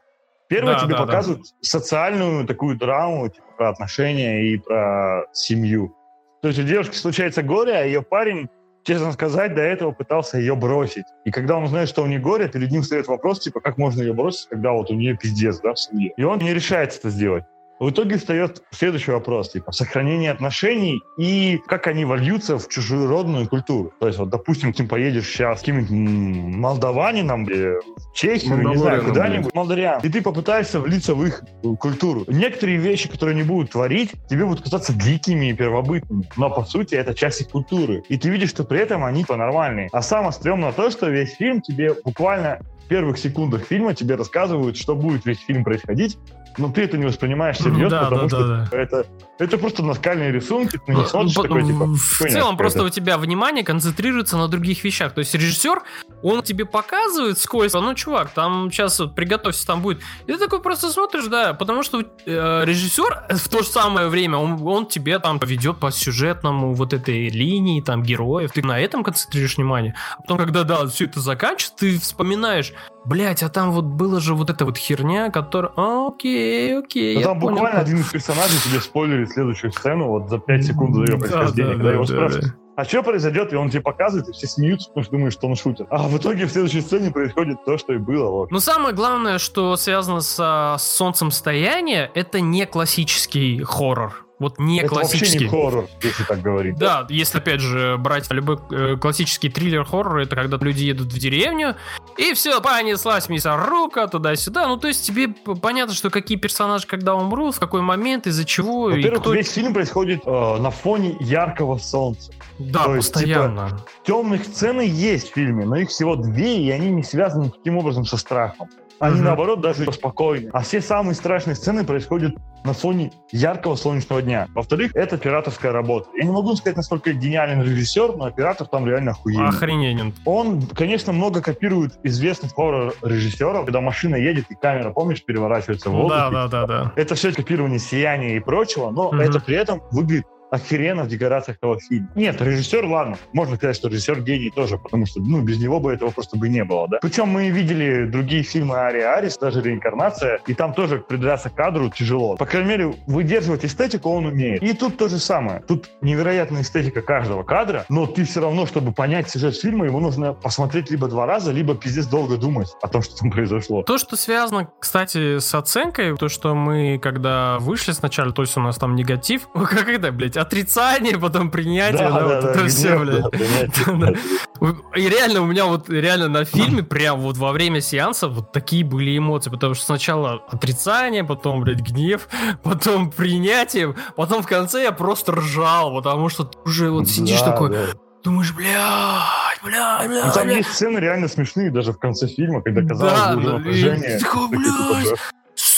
S2: Первое
S1: Да,
S2: тебе
S1: да, да.
S2: показывают социальную такую драму, типа, про отношения и про семью. То есть у девушки случается горе, а ее парень, честно сказать, до этого пытался ее бросить. И когда он узнает, что у нее горе, перед ним встает вопрос, типа, как можно ее бросить, когда вот у нее пиздец, да, в семье. И он не решается это сделать. В итоге встает следующий вопрос, типа, сохранение отношений и как они вольются в чужеродную культуру. То есть, вот, допустим, ты поедешь сейчас с каким-нибудь молдаванином или в Чехию, не знаю, куда-нибудь, молдавян, и ты попытаешься влиться в их э, культуру. Некоторые вещи, которые они будут творить, тебе будут казаться дикими и первобытными, но, по сути, это часть их культуры. И ты видишь, что при этом они типа, нормальные. А самое стрёмное то, что весь фильм тебе буквально в первых секундах фильма тебе рассказывают, что будет весь фильм происходить, но ты это не воспринимаешь серьезно,
S1: Да,
S2: потому
S1: да,
S2: что
S1: да, да.
S2: Это, это просто наскальные рисунки, ты не смотришь
S1: Ну,
S2: такой, типа,
S1: в целом просто у тебя внимание концентрируется на других вещах. То есть режиссер, он тебе показывает сквозь, ну, чувак, там сейчас вот приготовься, там будет. И ты такой просто смотришь, да, потому что э, режиссер в то же самое время, он, он тебе там ведет по сюжетному вот этой линии, там, героев. Ты на этом концентрируешь внимание. А потом, когда, да, все это заканчивается, ты вспоминаешь, блять, а там вот была же вот эта вот херня, которая... А, окей, окей,
S2: Ну, там
S1: понял.
S2: буквально один из персонажей тебе спойлерит следующую сцену вот за 5 секунд до ее
S1: Да,
S2: происхождения,
S1: да,
S2: когда
S1: да,
S2: его
S1: да,
S2: спрашивают, а что произойдет, и он тебе показывает, и все смеются, потому что думают, что он шутит. А в итоге в следующей сцене происходит то, что и было. Вот.
S1: Но самое главное, что связано со солнцем стояния, это не классический хоррор. Вот не
S2: это вообще
S1: классический.
S2: не хоррор, если так говорить.
S1: Да, если опять же брать любой э, классический триллер хоррор, это когда люди едут в деревню, и все, понеслась мясорубка туда-сюда. Ну, то есть тебе понятно, что какие персонажи когда умрут, в какой момент, из-за чего,
S2: Во-первых,
S1: кто...
S2: весь фильм происходит э, на фоне яркого солнца.
S1: Да,
S2: то есть,
S1: постоянно.
S2: Темных сцены есть в фильме, но их всего две, и они не связаны никаким образом со страхом. Они,
S1: Мгм.
S2: наоборот, даже спокойны. А все самые страшные сцены происходят на фоне яркого солнечного дня. Во-вторых, это пиратовская работа. Я не могу сказать, насколько гениален режиссер, но оператор там реально охуенный.
S1: Охрененен.
S2: Он, конечно, много копирует известных хоррор-режиссеров, когда машина едет и камера, помнишь, переворачивается в воздухе.
S1: Да, да, да, да.
S2: Это все копирование сияния и прочего, но
S1: Мгм.
S2: это при этом выглядит охеренно в декорациях этого фильма. Нет, режиссер, ладно, можно сказать, что режиссер гений тоже, потому что, ну, без него бы этого просто бы не было, да. Причем мы видели другие фильмы Ари Арис, даже «Реинкарнация», и там тоже придраться к кадру тяжело. По крайней мере, выдерживать эстетику он умеет. И тут то же самое. Тут невероятная эстетика каждого кадра, но ты все равно, чтобы понять сюжет фильма, его нужно посмотреть либо два раза, либо пиздец долго думать о том, что там произошло.
S1: То, что связано, кстати, с оценкой, то, что мы, когда вышли сначала, то есть у нас там негатив, как это, блядь, отрицание, потом принятие, да, вот это все,
S2: гнев,
S1: блядь.
S2: да, принятие.
S1: Да. И реально у меня вот реально на фильме прям вот во время сеанса вот такие были эмоции, потому что сначала отрицание, потом, блядь, гнев, потом принятие, потом в конце я просто ржал, потому что ты уже вот сидишь
S2: Да,
S1: такой,
S2: да.
S1: думаешь, блядь, блядь, блядь,
S2: Ну, там
S1: блядь.
S2: есть сцены реально смешные даже в конце фильма, когда казалось
S1: Да,
S2: бы уже
S1: да,
S2: напряжение.
S1: ты такой, блядь,
S2: да.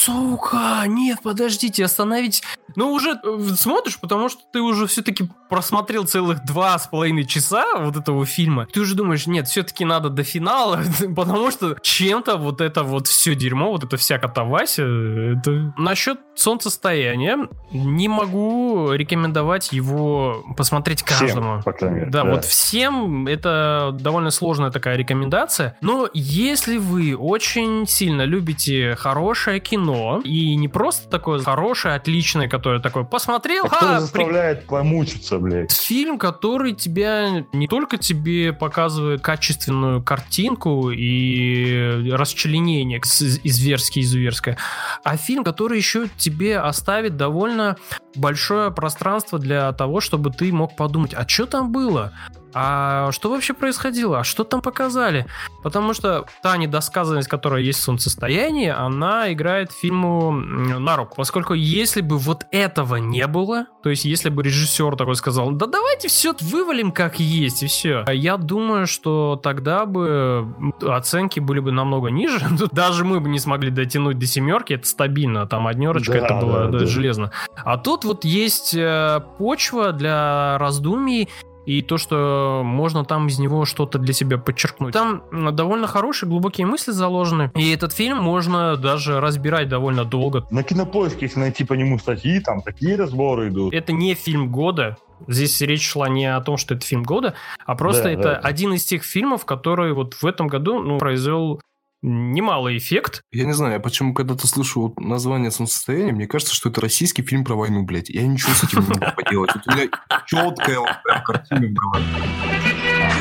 S1: Сука, нет, подождите, остановитесь. Ну, уже э, смотришь, потому что ты уже все-таки просмотрел целых два с половиной часа вот этого фильма. Ты уже думаешь, нет, все-таки надо до финала, потому что чем-то вот это вот все дерьмо, вот это вся катавасия, это... Насчет солнцестояния не могу рекомендовать его посмотреть
S2: Всем,
S1: каждому.
S2: по крайней мере,
S1: Да,
S2: да.
S1: вот всем это довольно сложная такая рекомендация. Но если вы очень сильно любите хорошее кино, и не просто такое хорошее, отличное, которое такое посмотрел,
S2: А кто
S1: ха, при-
S2: заставляет помучиться, блядь?
S1: Фильм, который тебя не только тебе показывает качественную картинку и расчленение изверское изуверское, а фильм, который еще тебе оставит довольно большое пространство для того, чтобы ты мог подумать, а что там было? А что вообще происходило? А что там показали? Потому что та недосказанность, которая есть в солнцестоянии, она играет фильму на руку. Поскольку если бы вот этого не было, то есть если бы режиссер такой сказал, да давайте все вывалим как есть и все, я думаю, что тогда бы оценки были бы намного ниже. Даже мы бы не смогли дотянуть до семерки, это стабильно, там однерочка,
S2: Да,
S1: это было
S2: да,
S1: да,
S2: да.
S1: железно. А тут вот есть э, почва для раздумий, и то, что можно там из него что-то для себя подчеркнуть. Там довольно хорошие, глубокие мысли заложены, и этот фильм можно даже разбирать довольно долго.
S2: На кинопоиске, если найти по нему статьи, там такие разборы идут.
S1: Это не фильм года, Здесь речь шла не о том, что это фильм года, а просто
S2: Да,
S1: это
S2: да.
S1: один из тех фильмов, который вот в этом году ну, произвел немалый эффект.
S3: Я не знаю, я почему когда-то слышу вот название солнцестояния, мне кажется, что это российский фильм про войну, блядь. Я ничего с этим не могу поделать. Вот у меня четкая вот прям картина в голове.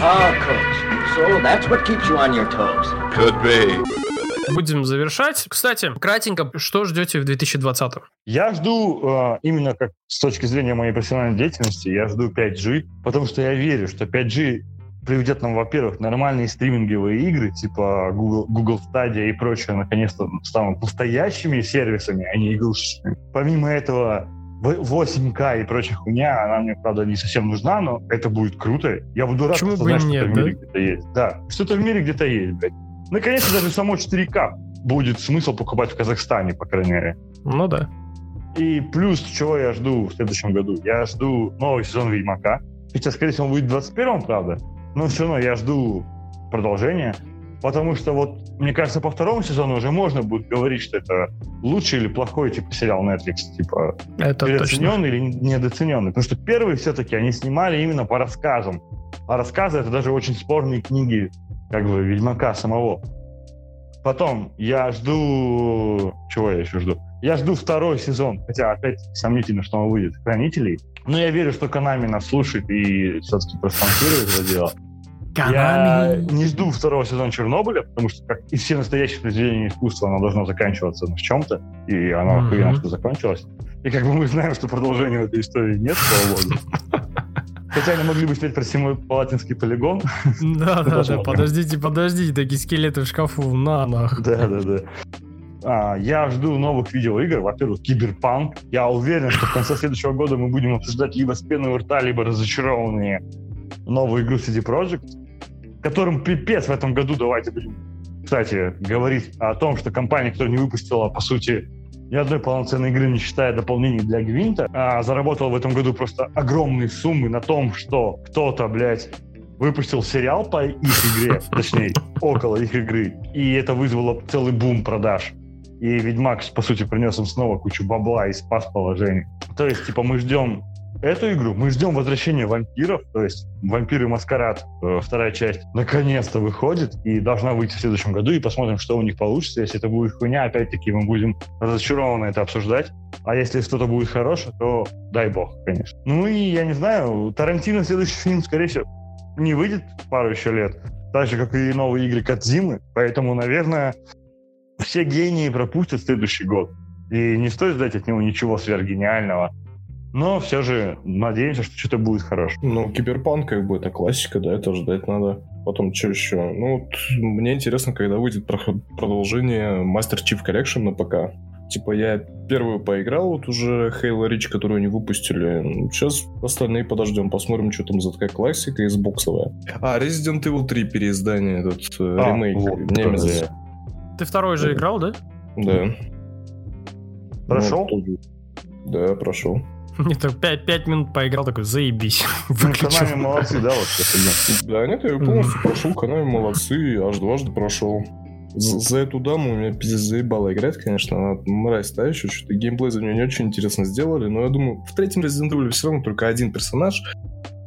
S4: Ah, coach. So that's what keeps you on your toes.
S8: Could be.
S1: Будем завершать. Кстати, кратенько, что ждете в 2020?
S2: Я жду, э, именно как с точки зрения моей профессиональной деятельности, я жду 5G, потому что я верю, что 5G приведет нам, во-первых, нормальные стриминговые игры, типа Google, Google Stadia и прочее, наконец-то станут настоящими сервисами, а не игрушечными. Помимо этого, в- 8К и прочая хуйня, она мне, правда, не совсем нужна, но это будет круто. Я буду рад,
S1: Почему
S2: что
S1: бы
S2: знать,
S1: и
S2: что это
S1: нет,
S2: в мире
S1: да?
S2: где-то есть. Да, что-то в мире где-то есть, блядь. Наконец-то даже само 4К будет смысл покупать в Казахстане, по крайней мере.
S1: Ну да.
S2: И плюс, чего я жду в следующем году? Я жду новый сезон Ведьмака. Хотя, скорее всего, он будет в 21-м, правда. Но все равно я жду продолжения. Потому что вот, мне кажется, по второму сезону уже можно будет говорить, что это лучший или плохой, типа, сериал Netflix. Типа,
S1: Это точно.
S2: переоцененный или недооцененный. Потому что первые все-таки они снимали именно по рассказам. А рассказы — это даже очень спорные книги как бы Ведьмака самого. Потом я жду... Чего я еще жду? Я жду второй сезон, хотя опять сомнительно, что он выйдет, Хранителей. Но я верю, что Канами нас слушает и все-таки проспонсирует это дело. Я не жду второго сезона Чернобыля, потому что, как и все настоящие произведения искусства, оно должно заканчиваться в чем-то, и оно
S1: Мгм.
S2: охуенно, что закончилось. И как бы мы знаем, что продолжения в этой истории нет, слава богу. Хотя они могли бы снять про седьмой палатинский полигон.
S1: Да, да, да, подождите, подождите, такие скелеты в шкафу, на, нах.
S2: Да, да, да. А, я жду новых видеоигр. Во-первых, Киберпанк. Я уверен, что в конце следующего года мы будем обсуждать либо с пеной у рта, либо разочарованные новую игру CD Projekt, которым пипец в этом году. Давайте будем, кстати, говорить о том, что компания, которая не выпустила, по сути, ни одной полноценной игры, не считая дополнений для Гвинта, а заработала в этом году просто огромные суммы на том, что кто-то, блядь, выпустил сериал по их игре, точнее, около их игры, и это вызвало целый бум продаж. И Ведьмак, по сути, принес им снова кучу бабла и спас положение. То есть, типа, мы ждем эту игру, мы ждем возвращения вампиров, то есть «Вампиры Маскарад», э, вторая часть, наконец-то выходит и должна выйти в следующем году, и посмотрим, что у них получится. Если это будет хуйня, опять-таки мы будем разочарованно это обсуждать. А если что-то будет хорошее, то дай бог, конечно. Ну и, я не знаю, Тарантино следующий фильм, скорее всего, не выйдет пару еще лет, так же, как и новые игры Кадзимы, поэтому, наверное, все гении пропустят следующий год. И не стоит ждать от него ничего сверхгениального. Но все же надеемся, что что-то будет хорошее.
S3: Ну, Киберпанк, как бы, это классика, да, это ждать надо. Потом, что еще? Ну, вот, мне интересно, когда выйдет продолжение Master Chief Collection на ПК. Типа, я первую поиграл, вот уже Halo Reach, которую они выпустили. Сейчас остальные подождем, посмотрим, что там за такая классика из боксовая. А, Resident Evil 3 переиздание, этот э,
S2: А,
S3: ремейк,
S2: вот, да.
S1: Ты второй же играл, да?
S3: Да.
S2: Прошел?
S3: Ну, Да, прошел.
S1: Не так 5, минут поиграл, такой, заебись.
S2: Ну,
S1: Выключил.
S2: Konami молодцы, да, вот это
S3: Да, нет, я её полностью прошел, Канами молодцы, аж дважды прошел. За, за эту даму меня пиздец заебало играть, конечно, она мразь та еще, что-то геймплей за нее не очень интересно сделали, но я думаю, в третьем Resident Evil все равно только один персонаж,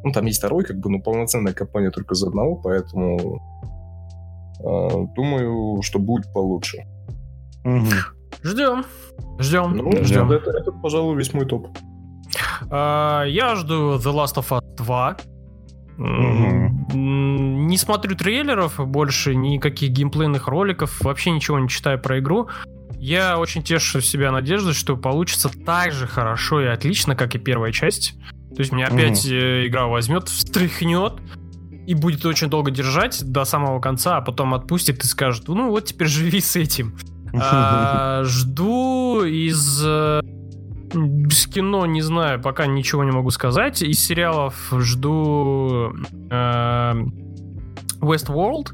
S3: ну, там есть второй, как бы, но полноценная компания только за одного, поэтому э, думаю, что будет получше.
S1: Ждем. Ждем.
S3: Ну,
S1: ждем.
S3: это, это, пожалуй, весь мой топ.
S1: А, Я жду The Last of Us 2. М, м, Не смотрю трейлеров больше, никаких геймплейных роликов, вообще ничего не читаю про игру. Я очень тешу себя надеждой, что получится так же хорошо и отлично, как и первая часть. То есть меня опять э, игра возьмет, встряхнет и будет очень долго держать до самого конца, а потом отпустит и скажет, ну вот теперь живи с этим. А, жду из э, с кино, не знаю, пока ничего не могу сказать. Из сериалов жду э, Westworld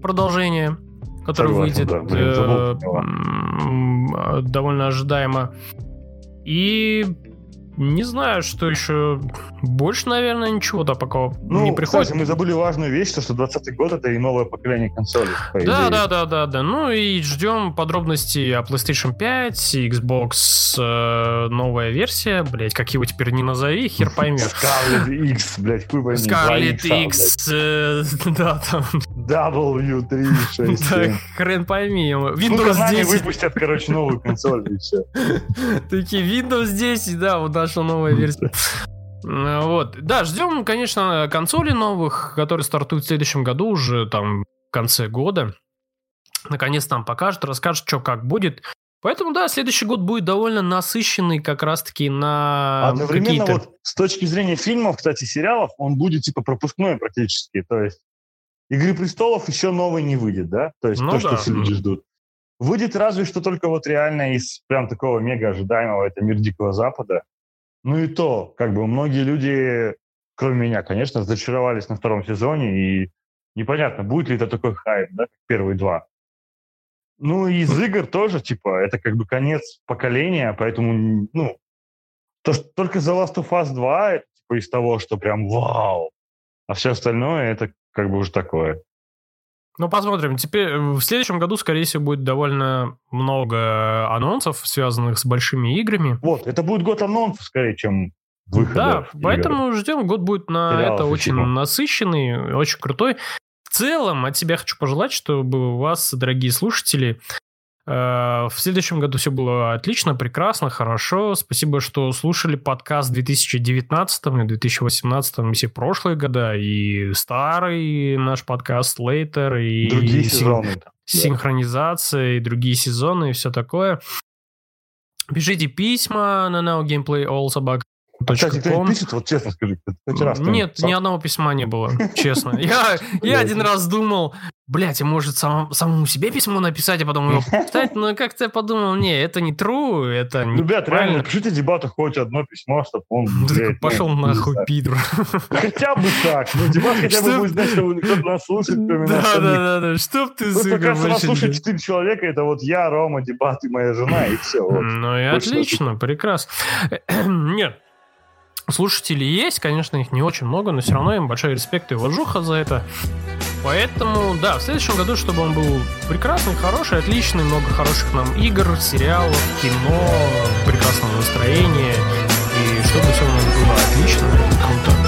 S1: продолжение, которое
S2: Согласен,
S1: выйдет
S2: да, блин,
S1: э,
S2: забыл
S1: э, довольно ожидаемо. И не знаю, что еще. Больше, наверное, ничего-то пока
S2: Ну,
S1: не приходит.
S2: кстати, мы забыли важную вещь, то, что 20 год это и новое поколение консолей. по
S1: Да, да, да, да, да. Ну и ждем подробностей о PlayStation 5, Xbox э, новая версия, блять, как его теперь не назови, хер поймешь.
S2: Scarlet X, блядь, хуй пойми.
S1: Scarlet X, э, да, там,
S2: блядь. W367.
S1: да, хрен пойми.
S2: Ну,
S1: Windows
S2: Konami
S1: 10,
S2: выпустят, короче, новую консоль и все.
S1: такие Windows 10, да, вот наша новая версия. Э, Вот, да, ждем, конечно, консоли новых, которые стартуют в следующем году уже там в конце года. Наконец нам покажут, расскажут, что как будет. Поэтому, да, следующий год будет довольно насыщенный как раз-таки на
S2: Одновременно вот с точки зрения фильмов, кстати, сериалов, он будет типа пропускной практически. То есть «Игры престолов» еще новый не выйдет, да? То есть
S1: Ну
S2: то, что
S1: да.
S2: все люди ждут. Выйдет разве что только вот реально из прям такого мега ожидаемого, это «Мир Дикого Запада». Ну и то, как бы многие люди, кроме меня, конечно, разочаровались на втором сезоне, и непонятно, будет ли это такой хайп, да, как первые два. Ну и из игр тоже, типа, это как бы конец поколения, поэтому, ну, то, что только The Last of Us 2, это типа из того, что прям вау, а все остальное это как бы уже такое.
S1: Ну, посмотрим. Теперь э, в следующем году, скорее всего, будет довольно много анонсов, связанных с большими играми.
S2: Вот, это будет год анонсов скорее, чем выхода.
S1: Да,
S2: игр.
S1: поэтому ждем. Год будет на
S2: Сериалов
S1: это очень
S2: фильмов.
S1: насыщенный, очень крутой. В целом, от себя хочу пожелать, чтобы у вас, дорогие слушатели, э, в следующем году все было отлично, прекрасно, хорошо. Спасибо, что слушали подкаст в 2019 и 2018, и все прошлые года, и старый наш подкаст Later, и
S2: Другие
S1: син-
S2: сезоны.
S1: синхронизация и другие сезоны и все такое. Пишите письма на nowgameplayallsobak.com.
S2: Кстати, кто пишет, вот честно скажи, хоть раз
S1: Нет, ни одного письма не было, честно. Я, я один раз думал, блядь, а может сам, самому себе письмо написать, а потом его почитать, но как-то я подумал, не, это не true, это не
S2: Ребят, реально, напишите дебату хоть одно письмо, чтобы он... блядь,
S1: Пошел
S2: ну,
S1: нахуй, пидор.
S2: Хотя бы так. Ну, дебат хотя бы будет знать, что кто-то нас слушает, кроме нас
S1: Да, да, да, чтоб ты, сука,
S2: кажется, нас слушает
S1: не-
S2: четыре человека, это вот я, Рома, дебат и моя жена, и все.
S1: Ну и отлично, прекрасно. Нет, слушатели есть, конечно, их не очень много, но все равно им большой респект и уважуха за это. Поэтому, да, в следующем году, чтобы он был прекрасный, хороший, отличный, много хороших нам игр, сериалов, кино, прекрасного настроения, и чтобы все у нас было отлично, круто.